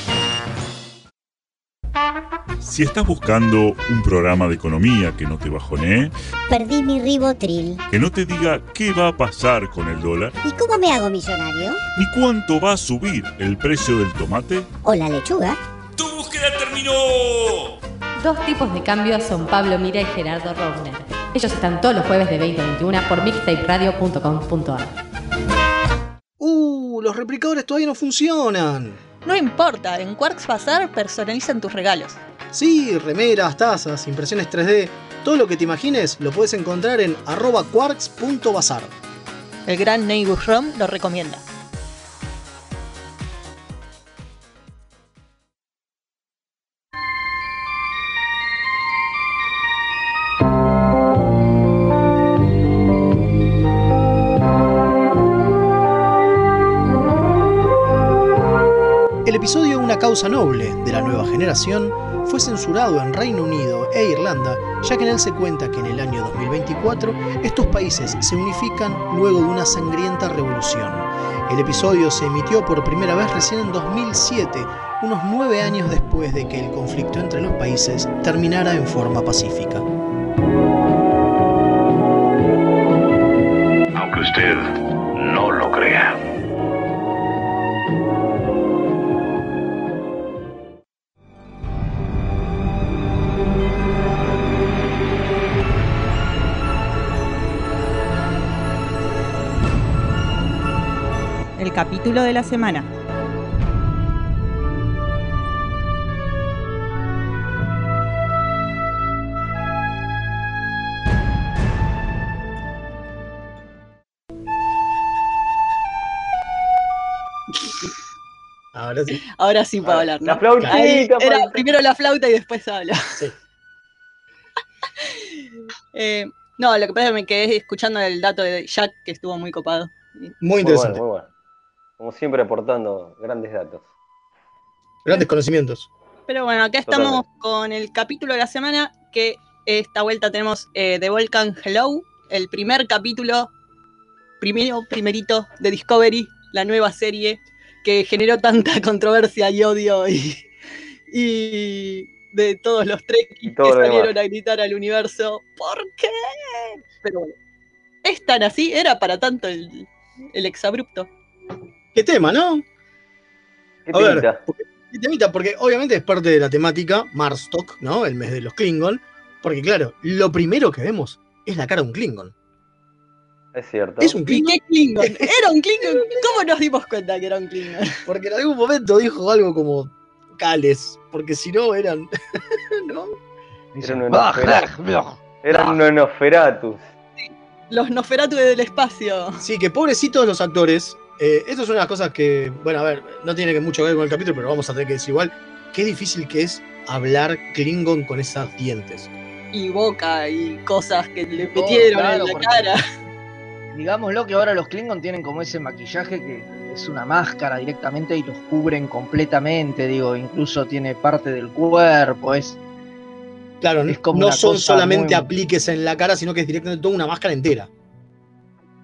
Si estás buscando un programa de economía que no te bajonee, Perdí mi ribotril. que no te diga qué va a pasar con el dólar, ¿Y cómo me hago millonario? ni cuánto va a subir el precio del tomate, ¿O la lechuga? ¡Tu búsqueda terminó! Dos tipos de cambios son Pablo Mira y Gerardo Rovner. Ellos están todos los jueves de 20 a 21 por mixtaperadio.com.ar. Uh, los replicadores todavía no funcionan. No importa, en Quarks Bazar personalizan tus regalos. Sí, remeras, tazas, impresiones 3D, todo lo que te imagines lo puedes encontrar en arroba quarks.bazar. El gran Neighbor Rom lo recomienda. Causa noble de la nueva generación fue censurado en Reino Unido e Irlanda, ya que en él se cuenta que en el año 2024 estos países se unifican luego de una sangrienta revolución. El episodio se emitió por primera vez recién en 2007, unos nueve años después de que el conflicto entre los países terminara en forma pacífica. Aunque usted no lo crea. Capítulo de la semana. Ahora sí. Ahora sí puedo hablar, ¿no? La flautita, Ahí era primero la flauta y después habla. Sí. Eh, no, lo que pasa es que me quedé escuchando el dato de Jack, que estuvo muy copado. Muy interesante. Muy bueno, muy bueno. Como siempre aportando grandes datos. Grandes conocimientos. Pero bueno, acá estamos con el capítulo de la semana, que esta vuelta tenemos eh, The Volcan Hello, el primer capítulo, primero, primerito de Discovery, la nueva serie que generó tanta controversia y odio y, y de todos los Trekkies todo que lo salieron demás. a gritar al universo, ¿por qué? Pero bueno, es tan así, era para tanto el, el exabrupto. ¿Qué tema, no? ¿Qué A ver, temita? porque, ¿qué temita? Porque obviamente es parte de la temática Marstock, ¿no? El mes de los Klingon. Porque claro, lo primero que vemos es la cara de un Klingon. Es cierto. Es un ¿Y Klingon. qué Klingon? ¿Era un Klingon? ¿Cómo nos dimos cuenta que era un Klingon? Porque en algún momento dijo algo como Cales. Porque si no eran. ¿No? Era un Nosferatu. Eran unos Nosferatus. Los Nosferatu del espacio. Sí, que pobrecitos los actores. Eh, esto es una de las cosas que, bueno, a ver, no tiene que mucho que ver con el capítulo, pero vamos a tener que decir igual. Qué difícil que es hablar Klingon con esos dientes. Y boca y cosas que le metieron claro, en la cara. Digámoslo que ahora los Klingon tienen como ese maquillaje que es una máscara directamente y los cubren completamente, digo, incluso tiene parte del cuerpo, es Claro, Es como no son cosa solamente muy- apliques en la cara, sino que es directamente toda una máscara entera.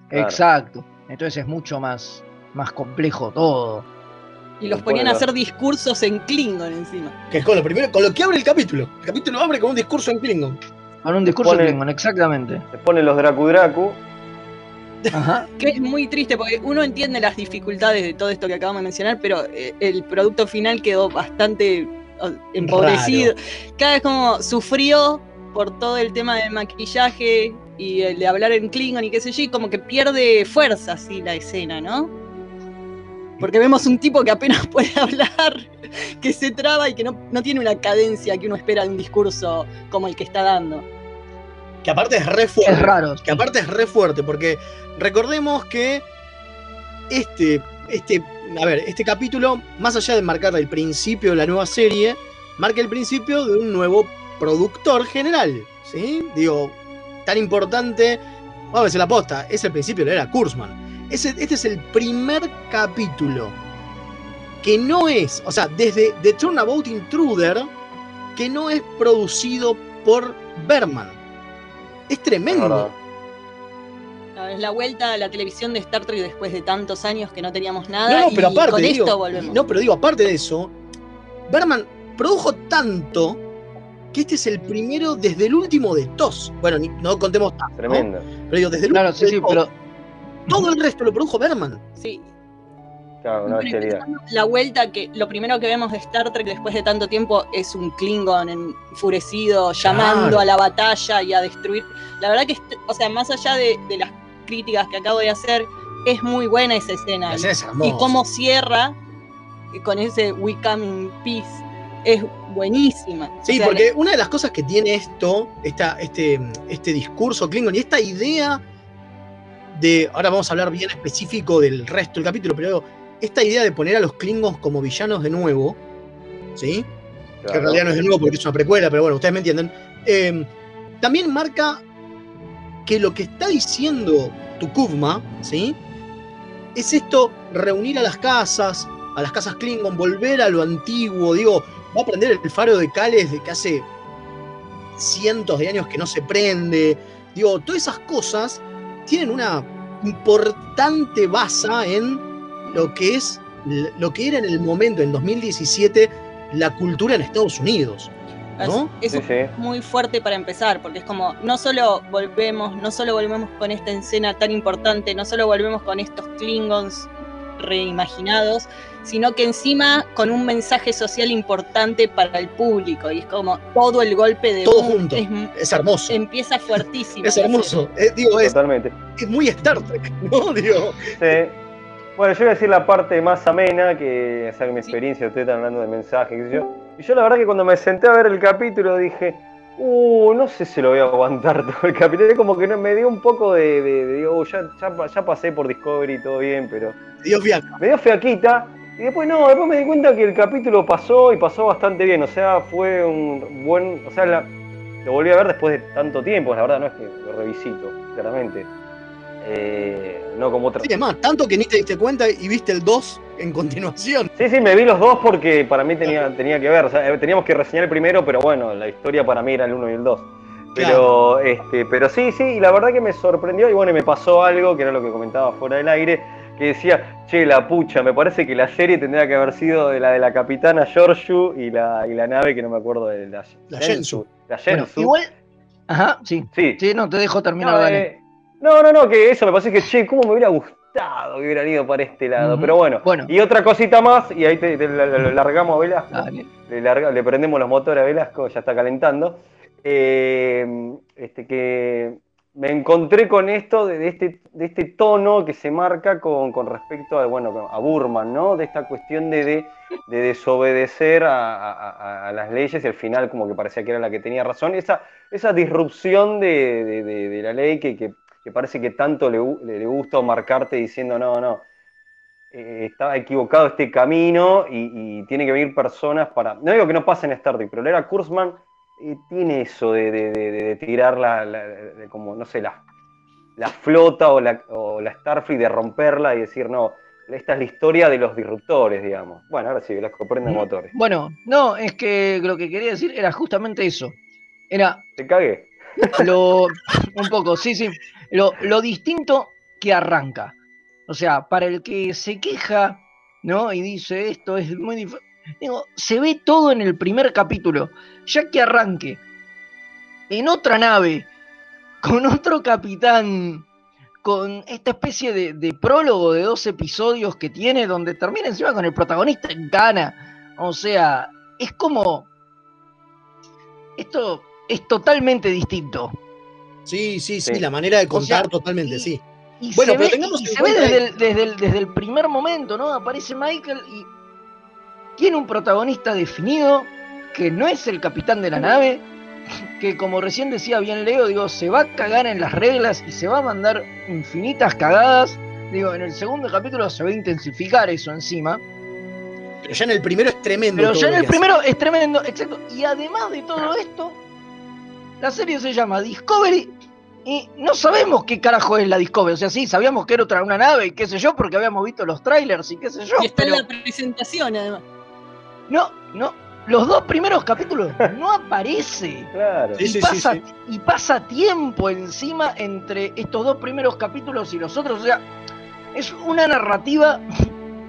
Claro. exacto. Entonces es mucho más, más complejo todo. Y los ponían a hacer discursos en Klingon encima. Que es con lo primero, con lo que abre el capítulo. El capítulo abre con un discurso en Klingon. Con un discurso pone- Klingon, exactamente. Se ponen los Dracu Dracu. Ajá. Que es muy triste porque uno entiende las dificultades de todo esto que acabamos de mencionar, pero eh, el producto final quedó bastante empobrecido. Cada vez como sufrió por todo el tema del maquillaje y el de hablar en Klingon y qué sé yo, y como que pierde fuerza así la escena, ¿no? Porque vemos un tipo que apenas puede hablar, que se traba y que no, no tiene una cadencia que uno espera de un discurso como el que está dando. Que aparte es re fuerte. Es raro. Que aparte es re fuerte, porque recordemos que este, este, a ver, este capítulo, más allá de marcar el principio de la nueva serie, marca el principio de un nuevo productor general, ¿sí? Digo, tan importante, vamos a decir la posta, es el principio de la era Kurzman. Ese- este es el primer capítulo que no es, o sea, desde The Turnabout Intruder, que no es producido por Berman. Es tremendo. Es la vuelta a la televisión de Star Trek después de tantos años que no teníamos nada. No, no, pero y aparte, con digo, esto volvemos. no, pero digo, aparte de eso, Berman produjo tanto que este es el primero desde el último de TOS. Bueno, ni- no contemos tanto, ¿no? tremendo. Pero digo, desde el Claro, último sí, de sí, TOS, pero todo el resto lo produjo Berman. Sí, Claro, en La vuelta que lo primero que vemos de Star Trek después de tanto tiempo es un Klingon enfurecido, llamando Claro. a la batalla y a destruir. La verdad que, o sea, más allá de, de las críticas que acabo de hacer, es muy buena esa escena. Es y cómo cierra con ese We Come in Peace es buenísima. Sí, O sea, porque una de las cosas que tiene esto, esta, este, este discurso Klingon y esta idea de. Ahora vamos a hablar bien específico del resto del capítulo, pero esta idea de poner a los Klingons como villanos de nuevo, ¿sí? Que en realidad no es de nuevo porque es una precuela, pero bueno, ustedes me entienden. Eh, también marca que lo que está diciendo Tukuvma, ¿sí? Es esto, reunir a las casas, a las casas Klingon, volver a lo antiguo, digo, va a prender el faro de Cales de que hace cientos de años que no se prende. Digo, todas esas cosas tienen una importante base en lo que es lo que era en el momento, en 2017, la cultura en Estados Unidos. ¿no? Eso Sí, sí. es muy fuerte para empezar, porque es como, no solo volvemos, no solo volvemos con esta escena tan importante, no solo volvemos con estos Klingons reimaginados, sino que encima con un mensaje social importante para el público. Y es como todo el golpe de Todo boom junto. es- Es hermoso. empieza fuertísimo. Es hermoso. Eh, digo, es, Totalmente. es muy Star Trek, ¿no? Digo, Sí. Bueno, yo voy a decir la parte más amena, que es mi experiencia, ustedes están hablando de mensajes, qué sé yo. Y yo la verdad que cuando me senté a ver el capítulo dije, uh, no sé si lo voy a aguantar todo el capítulo. Como que no- me dio un poco de, de- de- digo, "Uh, ya, ya, pa- ya pasé por Discovery y todo bien, pero Dios fiaca. me dio fiaquita. Y después no, después me di cuenta que el capítulo pasó y pasó bastante bien. O sea, fue un buen. O sea, la- lo volví a ver después de tanto tiempo. La verdad no es que lo revisito, claramente. Eh, no como otra. Sí, es más, tanto que ni te diste cuenta y viste el 2 en continuación. Sí, sí, me vi los dos porque para mí tenía, tenía que ver. O sea, eh, teníamos que reseñar el primero, pero bueno, la historia para mí era el uno y el 2. Pero, este, pero sí, sí, y la verdad que me sorprendió y bueno, y me pasó algo, que era lo que comentaba fuera del aire, que decía, che, la pucha, me parece que la serie tendría que haber sido de la de la capitana Giorgio y la, y la nave que no me acuerdo de la, La Shenzhou. La Bueno, Shenzhou. igual. Ajá, sí. Sí. Sí, no, te dejo terminar, No, dale. No, no, no, que eso me parece que, che, cómo me hubiera gustado que hubieran ido para este lado. Pero bueno, Bueno. y otra cosita más, y ahí te, te largamos a Velasco. Dale. Le, larga- le prendemos los motores a Velasco, ya está calentando. Eh, este, que me encontré con esto de, de este, de este tono que se marca con, con respecto a, bueno, a Burman, ¿no? De esta cuestión de, de, de desobedecer a, a- las leyes y al final como que parecía que era la que tenía razón. Esa, esa disrupción de, la ley que, que- que parece que tanto le, le, gusta marcarte diciendo, no, no, eh, estaba equivocado este camino y, y tiene que venir personas para... No digo que no pase en Star Trek, pero leer a Kurzman eh, tiene eso de, de- de- tirar la, la- de como, no sé, la, la flota o la, o la Starfleet, de romperla y decir, no, esta es la historia de los disruptores, digamos. Bueno, ahora sí, Velasco, prende motores. Bueno, no, es que lo que quería decir era justamente eso. Era Te cagué. lo. Un poco, sí, sí. Lo, lo distinto que arranca. O sea, para el que se queja, ¿no? Y dice esto es muy diferente. Digo, se ve todo en el primer capítulo. Ya que arranque en otra nave, con otro capitán, con esta especie de, de prólogo de dos episodios que tiene, donde termina encima con el protagonista en Ghana. O sea, es como. Esto es totalmente distinto. Sí, sí, sí, Sí. la manera de O contar sea, totalmente, sí. Y Bueno, pero ve, tengamos en se ve desde, el, desde, el, desde el primer momento, ¿no? Aparece Michael y tiene un protagonista definido que no es el capitán de la nave, que como recién decía bien Leo, digo, se va a cagar en las reglas y se va a mandar infinitas cagadas. Digo, en el segundo capítulo se va a intensificar eso encima. Pero ya en el primero es tremendo. Pero ya en el primero es tremendo, exacto. Y además de todo esto, la serie se llama Discovery y no sabemos qué carajo es la Discovery. O sea, sí, sabíamos que era otra una nave y qué sé yo, porque habíamos visto los trailers y qué sé yo. Y está pero en la presentación, además. no, no. Los dos primeros capítulos no aparece. Claro. Y, sí, sí, pasa, sí. y pasa tiempo encima entre estos dos primeros capítulos y los otros. O sea, es una narrativa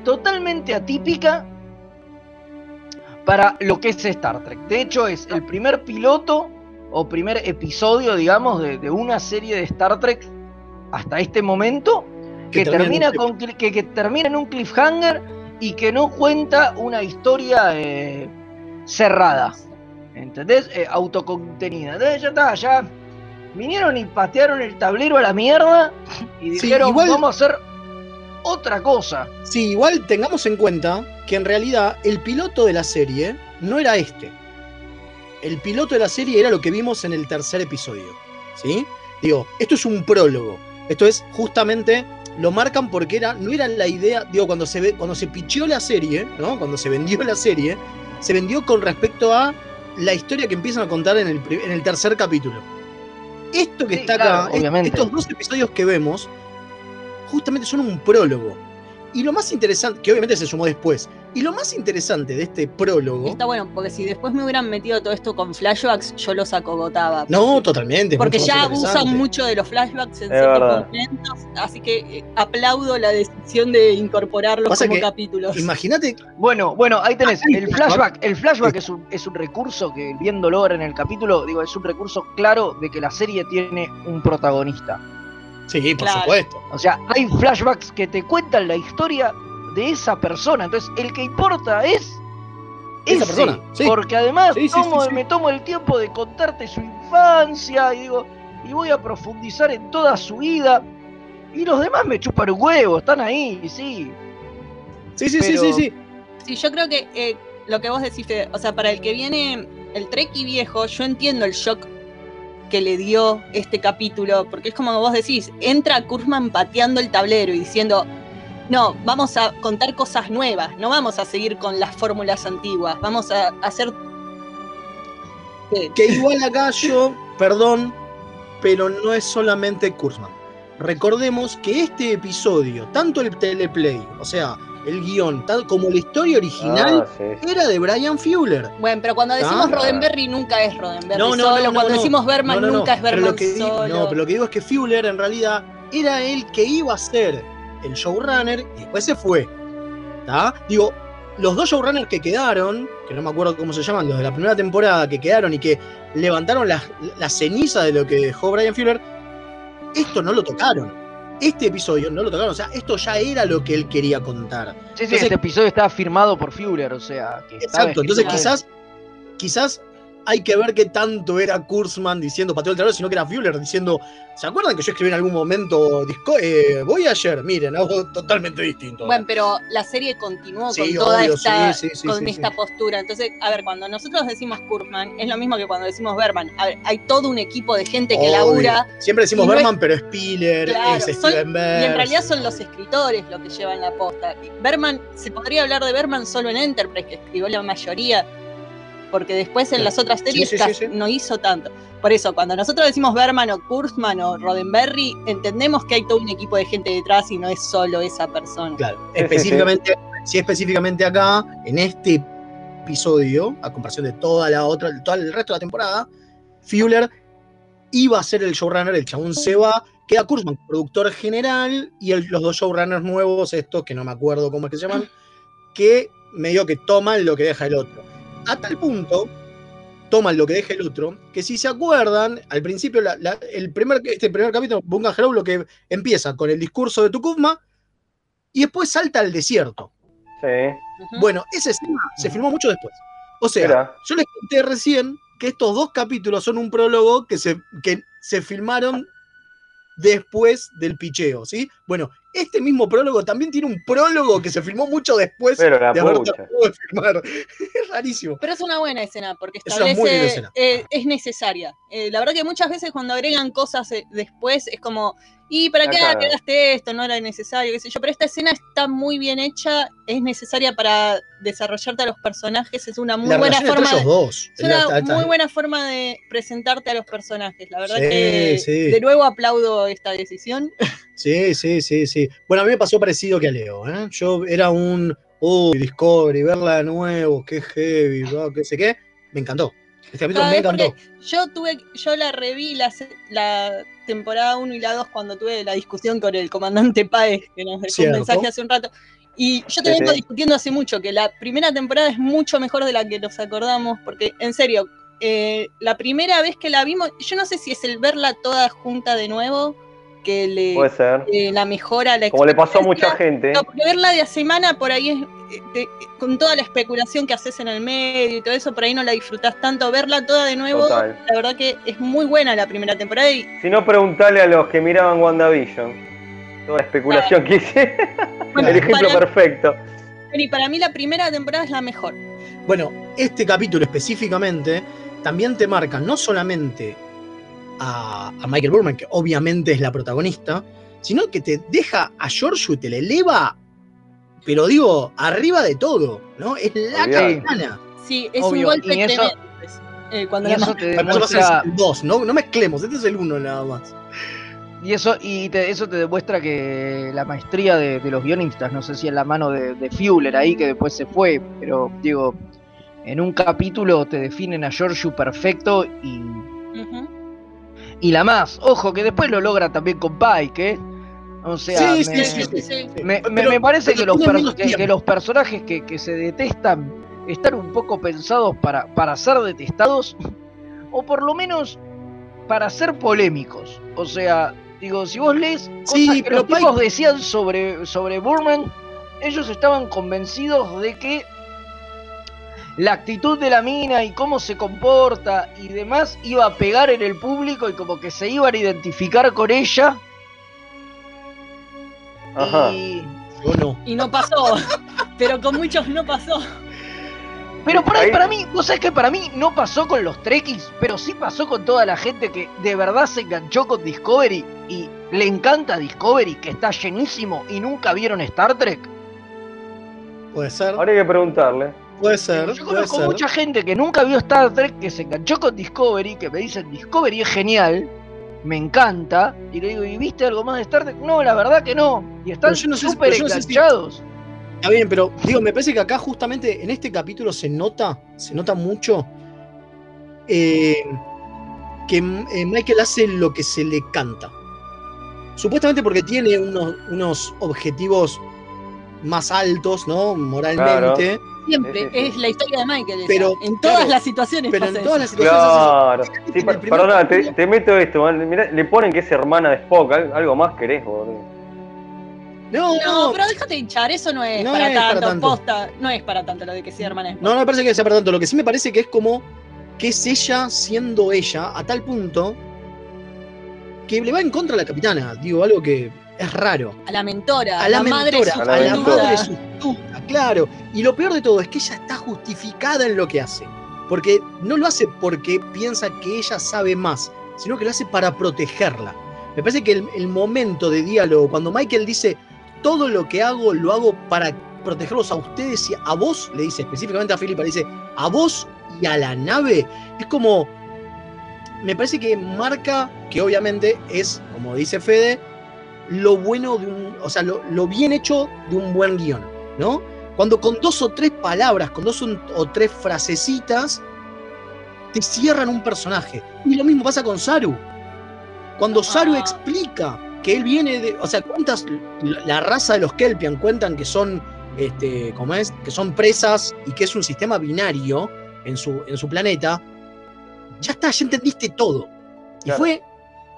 totalmente atípica para lo que es Star Trek. De hecho, es el primer piloto o primer episodio, digamos, de, de una serie de Star Trek hasta este momento que, Que termina termina en un con que, que termina en un cliffhanger y que no cuenta una historia eh, cerrada. ¿Entendés? Eh, autocontenida. Entonces ya está, ya vinieron y patearon el tablero a la mierda y Sí, dijeron, igual- vamos a hacer otra cosa. Sí, igual tengamos en cuenta que en realidad el piloto de la serie no era este. El piloto de la serie era lo que vimos en el tercer episodio. ¿Sí? Digo, esto es un prólogo. Esto es justamente. Lo marcan porque era, no era la idea. Digo, cuando se ve, cuando se picheó la serie, ¿no? Cuando se vendió la serie, se vendió con respecto a la historia que empiezan a contar en el, en el tercer capítulo. Esto que Sí, está claro, acá, obviamente. estos dos episodios que vemos, justamente son un prólogo. Y lo más interesante, que obviamente se sumó después, y lo más interesante de este prólogo. Está bueno, porque si después me hubieran metido todo esto con flashbacks, yo los acogotaba. No, totalmente. Porque ya abusan mucho de los flashbacks en ciertos verdad. momentos, así que eh, aplaudo la decisión de incorporarlos Pasa como que- capítulos. Imagínate. Bueno, bueno, ahí tenés. Hay El flashback. flashback, el flashback es un, es un recurso que viéndolo ahora en el capítulo, digo, es un recurso claro de que la serie tiene un protagonista. Sí, por Claro. supuesto. O sea, hay flashbacks que te cuentan la historia de esa persona. Entonces, el que importa es Esa ese, persona, sí. Porque además Sí, sí, tomo- sí, sí. me tomo el tiempo de contarte su infancia y digo, y voy a profundizar en toda su vida. Y los demás me chupan un huevo, están ahí, sí. Sí, sí, Pero- sí, sí, sí. Sí, yo creo que eh, lo que vos decís, Fede, o sea, para el que viene el Treki viejo, yo entiendo el shock que le dio este capítulo, porque es como vos decís, entra Kurzman pateando el tablero y diciendo, no, vamos a contar cosas nuevas, no vamos a seguir con las fórmulas antiguas, vamos a hacer... ¿Qué? Que igual acá yo, perdón, pero no es solamente Kurzman. Recordemos que este episodio, tanto el teleplay, o sea, el guion, tal como la historia original, Ah, sí, era de Brian Fuller. Bueno, pero cuando decimos Ah. Roddenberry nunca es Roddenberry No, no, solo, no, cuando no. decimos Berman No, no, no. nunca es Pero Berman digo-. No, pero lo que digo es que Fuller en realidad era el que iba a ser el showrunner y después se fue. ¿tá? Digo, los dos showrunners que quedaron, que no me acuerdo cómo se llaman, los de la primera temporada que quedaron y que levantaron la, la ceniza de lo que dejó Brian Fuller, esto no lo tocaron. Este episodio no lo tocaron, o sea, esto ya era lo que él quería contar. Sí, sí, Entonces- este episodio estaba firmado por Fuller, o sea, que Exacto, entonces quizás, quizás hay que ver qué tanto era Kurzman diciendo pateo el tablero, sino que era Fuller diciendo, ¿se acuerdan que yo escribí en algún momento Disco eh, Voyager? Miren, algo totalmente distinto. Bueno, pero la serie continuó Sí, con toda esta, sí, sí, sí, con esta postura. Entonces, a ver, cuando nosotros decimos Kurman, es lo mismo que cuando decimos Berman. A ver, hay todo un equipo de gente que labura. Siempre decimos y no es- Berman, pero Spiller, Claro, es Steven y Beers. en realidad son los escritores los que llevan la posta. Berman, se podría hablar de Berman solo en Enterprise, que escribió la mayoría, porque después en las otras series sí, sí, casi sí. no hizo tanto. Por eso, cuando nosotros decimos Berman o Kurzman o Roddenberry, entendemos que hay todo un equipo de gente detrás y no es solo esa persona. Claro, sí, sí. específicamente, sí, específicamente acá, en este episodio, a comparación de toda la otra, todo el resto de la temporada, Fuller iba a ser el showrunner, el chabón se va, queda Kurzman, productor general, y el- los dos showrunners nuevos, estos que no me acuerdo cómo es que se llaman, que medio que toman lo que deja el otro. A tal punto, toman lo que deja el otro, que si se acuerdan, al principio, la- la- el primer, este primer capítulo, Bunga Hello, lo que empieza con el discurso de Tukuvma, y después salta al desierto. Sí. Bueno, esa escena se filmó mucho después. O sea, Mira. yo les conté recién que estos dos capítulos son un prólogo que se, que se filmaron después del picheo, ¿sí? Bueno, este mismo prólogo también tiene un prólogo que se filmó mucho después Pero la de haber de filmar. Es rarísimo. Pero es una buena escena porque Es una muy establece, escena. eh, es necesaria. Eh, la verdad que muchas veces cuando agregan cosas eh, después es como, ¿y para qué agregaste esto? No era necesario, qué sé yo. Pero esta escena está muy bien hecha, es necesaria para desarrollarte a los personajes, es una muy la buena forma. de- dos. Es una muy buena forma de presentarte a los personajes. La verdad Sí, que sí. de nuevo aplaudo esta decisión. Sí, sí, sí, sí. Bueno, a mí me pasó parecido que a Leo, ¿eh? Yo era un, uy, Discovery, verla de nuevo, qué heavy, qué sé qué. Me encantó. Este capítulo me encantó. yo tuve, yo la reví la, temporada 1 y la 2 cuando tuve la discusión con el comandante Páez, que nos dejó un mensaje hace un rato. Y yo te Sí, vengo discutiendo hace mucho que la primera temporada es mucho mejor de la que nos acordamos, porque en serio, eh, la primera vez que la vimos, yo no sé si es el verla toda junta de nuevo, que le Puede ser. eh, la mejora, la Como le pasó a mucha gente. No, porque verla de a semana por ahí es, eh, te- con toda la especulación que haces en el medio y todo eso, por ahí no la disfrutás tanto. Verla toda de nuevo, Total. la verdad que es muy buena la primera temporada y Si no, preguntale a los que miraban WandaVision. Toda la especulación que hice. Bueno, el ejemplo para- perfecto. Y para mí la primera temporada es la mejor. Bueno, este capítulo específicamente también te marca no solamente a, a Michael Burman, que obviamente es la protagonista, sino que te deja a Giorgio y te le eleva, pero digo, arriba de todo, ¿no? Es la capitana. Sí, es Obvio, un golpe y eso- tremendo. pues, eh, cuando y la eso te demuestra el 2, ¿no? No mezclemos, este es el 1 nada más. Y eso, y te- eso te demuestra que la maestría de, de los guionistas, no sé si en la mano de, de Fuller ahí, que después se fue, pero digo, en un capítulo te definen a Giorgio perfecto y. y la más. Ojo, que después lo logra también con Pike, ¿eh? O sea, Sí, me, sí, sí, me- me- Pero- me parece que los, que, los personajes que, que se detestan están un poco pensados para, para ser detestados, o por lo menos para ser polémicos. O sea, digo, si vos lees cosas que los Pike- tipos decían sobre, sobre Burman, ellos estaban convencidos de que la actitud de la mina y cómo se comporta y demás iba a pegar en el público y como que se iban a identificar con ella. Ajá. Y, no. Y no pasó. Pero con muchos no pasó. Pero por ahí, Ahí- para mí, vos sabés que para mí no pasó con los Trekkies, pero sí pasó con toda la gente que de verdad se enganchó con Discovery y le encanta Discovery, que está llenísimo y nunca vieron Star Trek. Puede ser, Ahora hay que preguntarle. Puede ser, Yo puede conozco ser. mucha gente que nunca vio Star Trek, que se enganchó con Discovery, que me dicen Discovery es genial, me encanta, y le digo, ¿y viste algo más de Star Trek? No, la verdad que no. Y están no sé súper no sé si- enganchados. Está bien, pero digo, me parece que acá justamente en este capítulo se nota, se nota mucho eh, que eh, Michael hace lo que se le canta. Supuestamente porque tiene unos, unos objetivos más altos, ¿no? Moralmente. Siempre Sí, sí, sí. es la historia de Michael. esa. Pero, en todas claro, las situaciones Pero pasa en todas las situaciones. Claro. Sí, el primer perdona, te, meto esto, man. Mirá, le ponen que es hermana de Spock. al- Algo más querés, boludo. No, No, no, pero déjate hinchar, eso no es, No para, es para tanto, posta, no es para tanto lo de que sea hermana de no, no me parece que sea para tanto. Lo que sí me parece que es como que es ella siendo ella a tal punto que le va en contra a la capitana. Digo, algo que es raro. A la mentora, a la, madre mentora, a la madre sustituta, claro. Y lo peor de todo es que ella está justificada en lo que hace. Porque no lo hace porque piensa que ella sabe más, sino que lo hace para protegerla. Me parece que el, momento de diálogo, cuando Michael dice, todo lo que hago lo hago para protegerlos a ustedes y a vos, le dice específicamente a Philippa, le dice, a vos y a la nave, es como, me parece que marca que obviamente es, como dice Fede, lo bueno de un, o sea, lo, lo bien hecho de un buen guion, ¿no? Cuando con dos o tres palabras, con dos o tres frasecitas, te cierran un personaje. Y lo mismo pasa con Saru. Cuando Saru Ah. explica que él viene de, o sea, cuántas la raza de los Kelpian cuentan que son este, ¿cómo es? Que son presas y que es un sistema binario en su, en su planeta. Ya está, ya entendiste todo. Y Claro. fue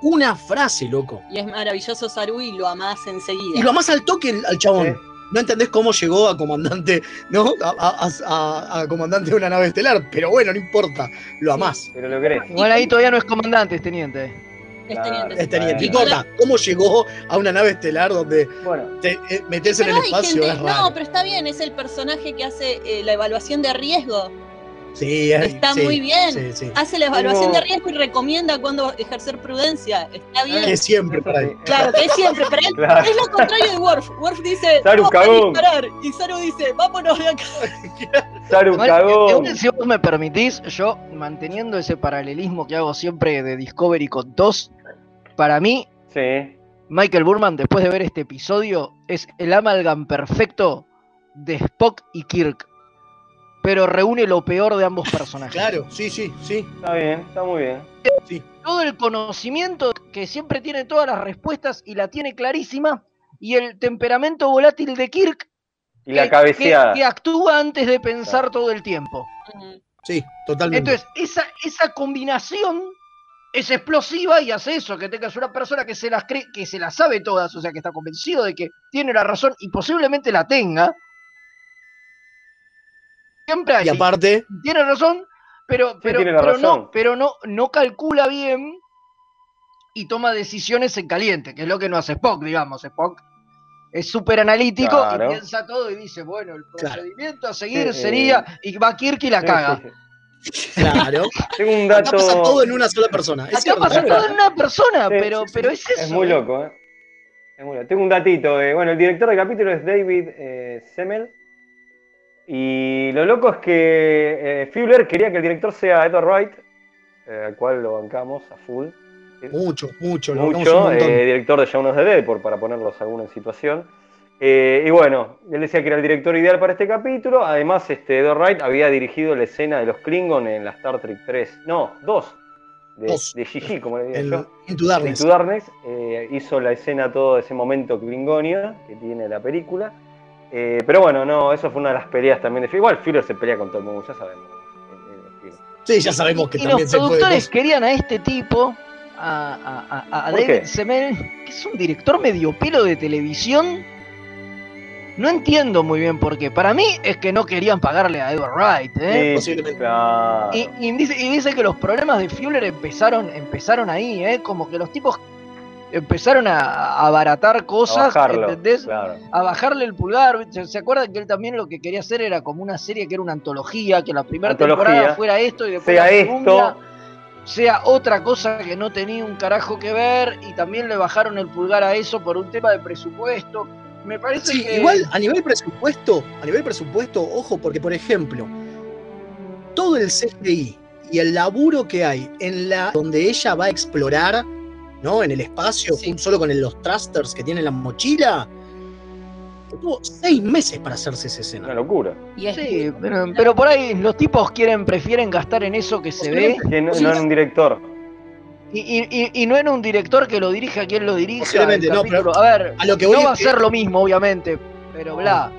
una frase, loco. Y es maravilloso Saru y lo amás enseguida. Y lo más al toque al- al chabón. No entendés cómo llegó a comandante, ¿no? A, a- a- a comandante de una nave estelar, pero bueno, no importa, lo amás. Pero lo querés. Igual ahí todavía no es comandante, es teniente. Es teniente. Es teniente. No Bueno. importa, ¿cómo llegó a una nave estelar donde Bueno, te, eh, meterse en el espacio gente- es raro? no, pero está bien, es el personaje que hace eh, la evaluación de riesgo. Sí, Está sí, muy bien. sí, sí. Hace la evaluación de riesgo y recomienda cuándo ejercer prudencia. Está bien. Que siempre por ahí. Claro, que es siempre, pero él- Claro. es lo contrario de Worf. Worf dice, Saru, "Vamos a cagón". disparar", y Saru dice, vámonos de acá. Saru cagón. igual, si vos me permitís, yo manteniendo ese paralelismo que hago siempre de Discovery con TOS, para mí, Sí. Michael Burman, después de ver este episodio, es el amalgam perfecto de Spock y Kirk. Pero reúne lo peor de ambos personajes. Claro, sí, sí, sí. Está bien, está muy bien. Todo el conocimiento que siempre tiene todas las respuestas y la tiene clarísima, y el temperamento volátil de Kirk Y la que- cabeceada. que, que actúa antes de pensar todo el tiempo. Sí, totalmente. Entonces, esa, esa combinación es explosiva y hace eso, que tengas una persona que se las cree, que se las sabe todas, o sea, que está convencido de que tiene la razón y posiblemente la tenga. Siempre hay. y aparte, Tiene razón, pero, pero, tiene pero razón. no, pero no, no calcula bien y toma decisiones en caliente, que es lo que no hace Spock, digamos. Spock es súper analítico Claro. y piensa todo y dice, bueno, el Claro. procedimiento a seguir sería, eh, y va Kirk y la caga. Claro. Tengo un Acá pasa todo en una sola persona. Es Acá cierto, pasa verdad. todo en una persona, Sí, pero, sí, sí. pero es eso. Es muy ¿eh? loco, ¿eh? Es muy loco. Tengo un datito. eh, bueno, el director del capítulo es David eh, Semmel. Y lo loco es que eh, Fuller quería que el director sea Edward Wright, eh, al cual lo bancamos a full. Mucho, mucho, lo Mucho, eh, director de Shaun of the Dead, por, para ponerlos alguna en situación. Eh, y bueno, él decía que era el director ideal para este capítulo. Además, este, Edward Wright había dirigido la escena de los Klingon en la Star Trek 3. No, 2. De, Dos. de Gigi, como le digo El yo. Into Darkness. Into Darkness, hizo la escena todo de ese momento Klingonia que tiene la película. Eh, pero bueno, no, eso fue una de las peleas también de. Igual Fuller se pelea con todo el mundo, ya sabemos. Eh, eh, Fuller. Sí, ya sabemos que Y también los se puede. productores querían a este tipo, a, a- a- a ¿Por David? Semel, que es un director medio pelo de televisión. No entiendo muy bien por qué. Para mí es que no querían pagarle a Edward Wright. ¿eh? Sí, posiblemente. claro. Y, y dice, y dice que los problemas de Fuller empezaron, empezaron ahí, ¿eh? como que los tipos empezaron a, a abaratar A cosas, bajarlo, ¿entendés? claro. a bajarle el pulgar. ¿Se, se acuerdan que él también lo que quería hacer era como una serie que era una antología, que la primera Antología. temporada fuera esto y después Sea la segunda esto. sea otra cosa que no tenía un carajo que ver y también le bajaron el pulgar a eso por un tema de presupuesto. Me parece Sí, que igual a nivel presupuesto, a nivel presupuesto, ojo, porque por ejemplo, todo el CGI y el laburo que hay en la donde ella va a explorar, ¿no? En el espacio, solo con el- los thrusters que tiene en la mochila, tuvo seis meses para hacerse esa escena. Una locura. Y es Sí, pero, pero por ahí los tipos quieren, prefieren gastar en eso que se ve Que no, no era un director. y, y- y- y no en un director que lo dirija a quien lo dirija. No, pero a ver, a lo que voy no va a que- ser lo mismo, obviamente, pero bla.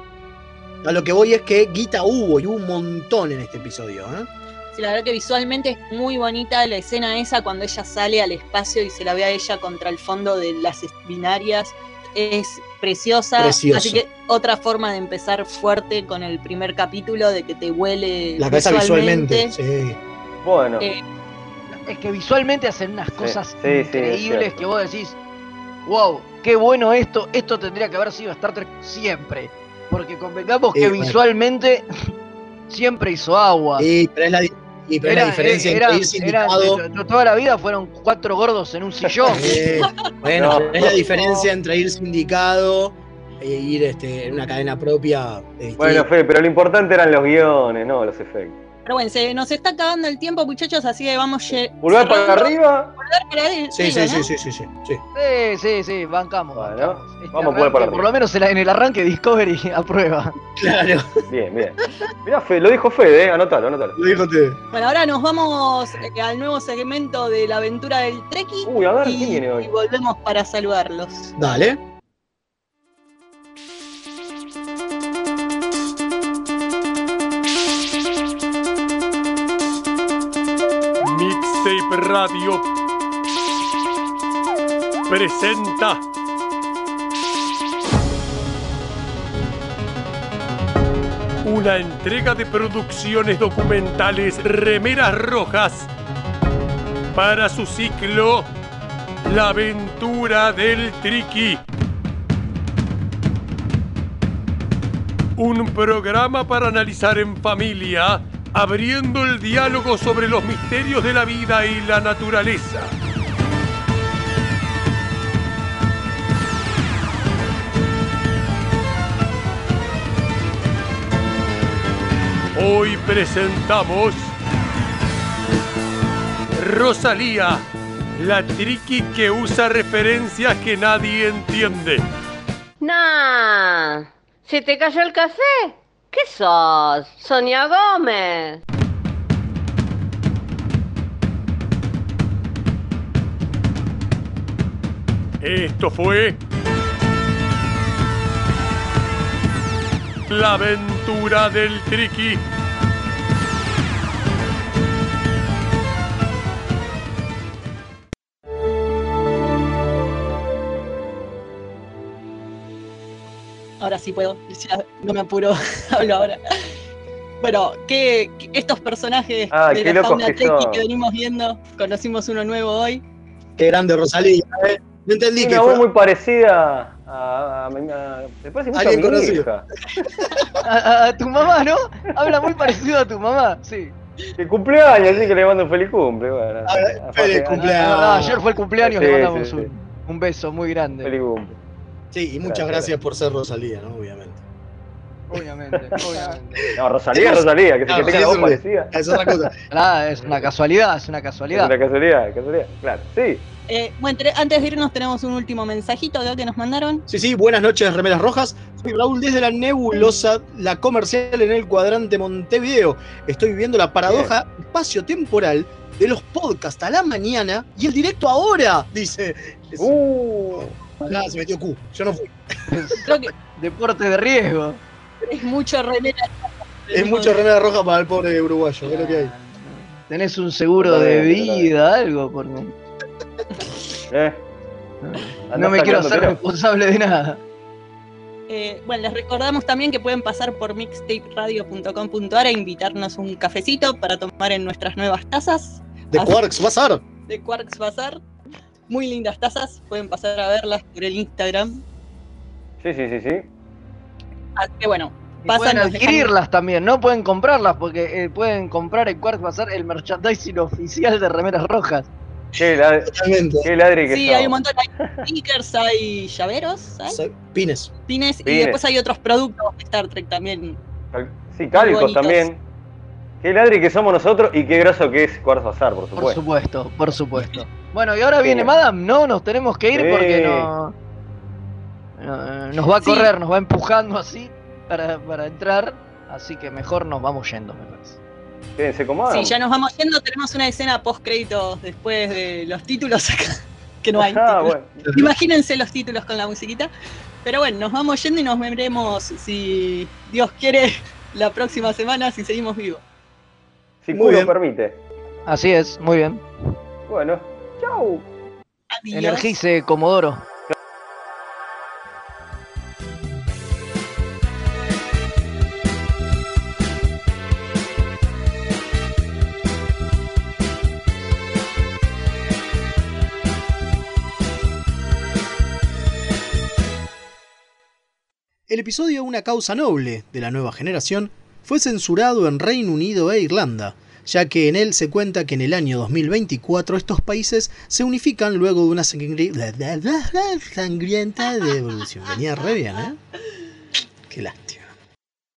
A lo que voy es que guita hubo y hubo un montón en este episodio, ¿eh? Sí, la verdad que visualmente es muy bonita la escena esa cuando ella sale al espacio y se la ve a ella contra el fondo de las binarias. Es preciosa. Precioso. Así que otra forma de empezar fuerte con el primer capítulo, de que te huele La cabeza visualmente, sí. Bueno, Eh, Es que visualmente hacen unas cosas sí, sí, es increíbles que vos decís, wow, qué bueno esto, esto tendría que haber sido Star Trek siempre. Porque convengamos que bueno. visualmente siempre hizo agua. Sí, pero es la, y pero es la diferencia era- entre irse era- indicado. de- toda la vida fueron cuatro gordos en un sillón. Eh, bueno, No. es la diferencia entre ir sindicado e ir este, en una cadena propia. eh, bueno. Fede, pero lo importante eran los guiones, no los efectos. Pero bueno, se nos está acabando el tiempo, muchachos, así que vamos Pulgar para arriba. Arriba, sí, sí, sí, sí, sí, sí, sí. Sí, sí, sí, bancamos. Bueno, bancamos. Este vamos a para arranque, Por arriba. lo menos en, el arranque Discovery aprueba. Claro, Bien, bien. Mirá, Fede, lo dijo Fede, eh, anótalo, anótalo. lo dijo usted. Bueno, ahora nos vamos eh, al nuevo segmento de la aventura del Treki Uy, a ver, y, ¿quién viene hoy? y volvemos para saludarlos. Dale. Mixtape Radio presenta una entrega de producciones documentales Remeras Rojas para su ciclo La aventura del Triqui. Un programa para analizar en familia, abriendo el diálogo sobre los misterios de la vida y la naturaleza. Hoy presentamos Rosalía, la triqui que usa referencias que nadie entiende. Nah, ¿se te cayó el café? ¿Qué sos? Sonia Gómez. Esto fue La aventura del Triqui. Ahora sí puedo, ya no me apuro, hablo ahora. Bueno, que estos personajes Ay, de la fauna que que venimos viendo, conocimos uno nuevo hoy. Qué grande Rosalía, ¿eh? No entendí Tiene que una voz fue muy parecida a. a, a- a- me parece mucho a Alguien mi conocido. hija. A, a- a tu mamá, ¿no? Habla muy parecido a tu mamá, sí. Que cumpleaños, así que le mando un feliz cumple. Bueno, A ver, a- feliz a- cumpleaños. Verdad, ayer fue el cumpleaños, Sí, le mandamos sí, un, sí. un beso muy grande. Feliz cumple. Sí, y muchas Gracias, gracias por ser Rosalía, ¿no? Obviamente. Obviamente, obviamente. No, Rosalía, Rosalía, que, que Ah, tenga la voz es parecida. Es otra cosa. Nada, es una casualidad, es una Es casualidad. una casualidad, casualidad, claro. Sí. Eh, bueno, antes de irnos tenemos un último mensajito acá que nos mandaron. Sí, sí, buenas noches, remeras rojas. Soy Raúl desde la nebulosa, la comercial en el cuadrante Montevideo. Estoy viviendo la paradoja espacio-temporal de los podcasts a la mañana y el directo ahora, dice. Es- Uh, Acá se metió Q, yo no fui. Creo que Deporte de riesgo. es mucho remera. Es mucho remera roja para el pobre uruguayo, es lo que hay. ¿Tenés un seguro de vida, algo? Porque eh. no me quiero hacer responsable de nada. Eh, bueno, les recordamos también que pueden pasar por mixtaperadio.com.ar e invitarnos un cafecito para tomar en nuestras nuevas tazas De Quarks Bazar. de Quarks Bazar. Muy lindas tazas, pueden pasar a verlas por el Instagram. Sí, sí, sí, sí. Así que bueno, pasan pueden dejan- adquirirlas también, no pueden comprarlas porque eh, pueden comprar en Quarks Bazar el merchandising oficial de remeras rojas. Qué, la- Totalmente. qué ladri que Sí, hay un montón. Hay stickers, hay llaveros, ¿hay? Pines. pines, y después hay otros productos de Star Trek también. Sí, bonitos. también. Qué ladri que somos nosotros y qué groso que es Cuarzo Azar, por Por supuesto. supuesto, por supuesto. Bueno, y ahora viene. Madame, no, nos tenemos que ir Sí. porque no, no- nos va a Sí. correr, nos va empujando así para, para entrar, así que mejor nos vamos yendo, me parece. Quédense como Sí, ya nos vamos yendo. Tenemos una escena post créditos después de los títulos acá. Que no hay. Ah, bueno. Imagínense los títulos con la musiquita. Pero bueno, nos vamos yendo y nos veremos, si Dios quiere, la próxima semana si seguimos vivos. Si Muy culo bien. permite. Así es, muy bien. Bueno, chau. Adiós. Energice, Comodoro. El episodio Una causa noble de la nueva generación fue censurado en Reino Unido e Irlanda, ya que en él se cuenta que en el año 2024 estos países se unifican luego de una sangri- sangrienta devolución. Venía re bien, ¿eh? Qué lástima.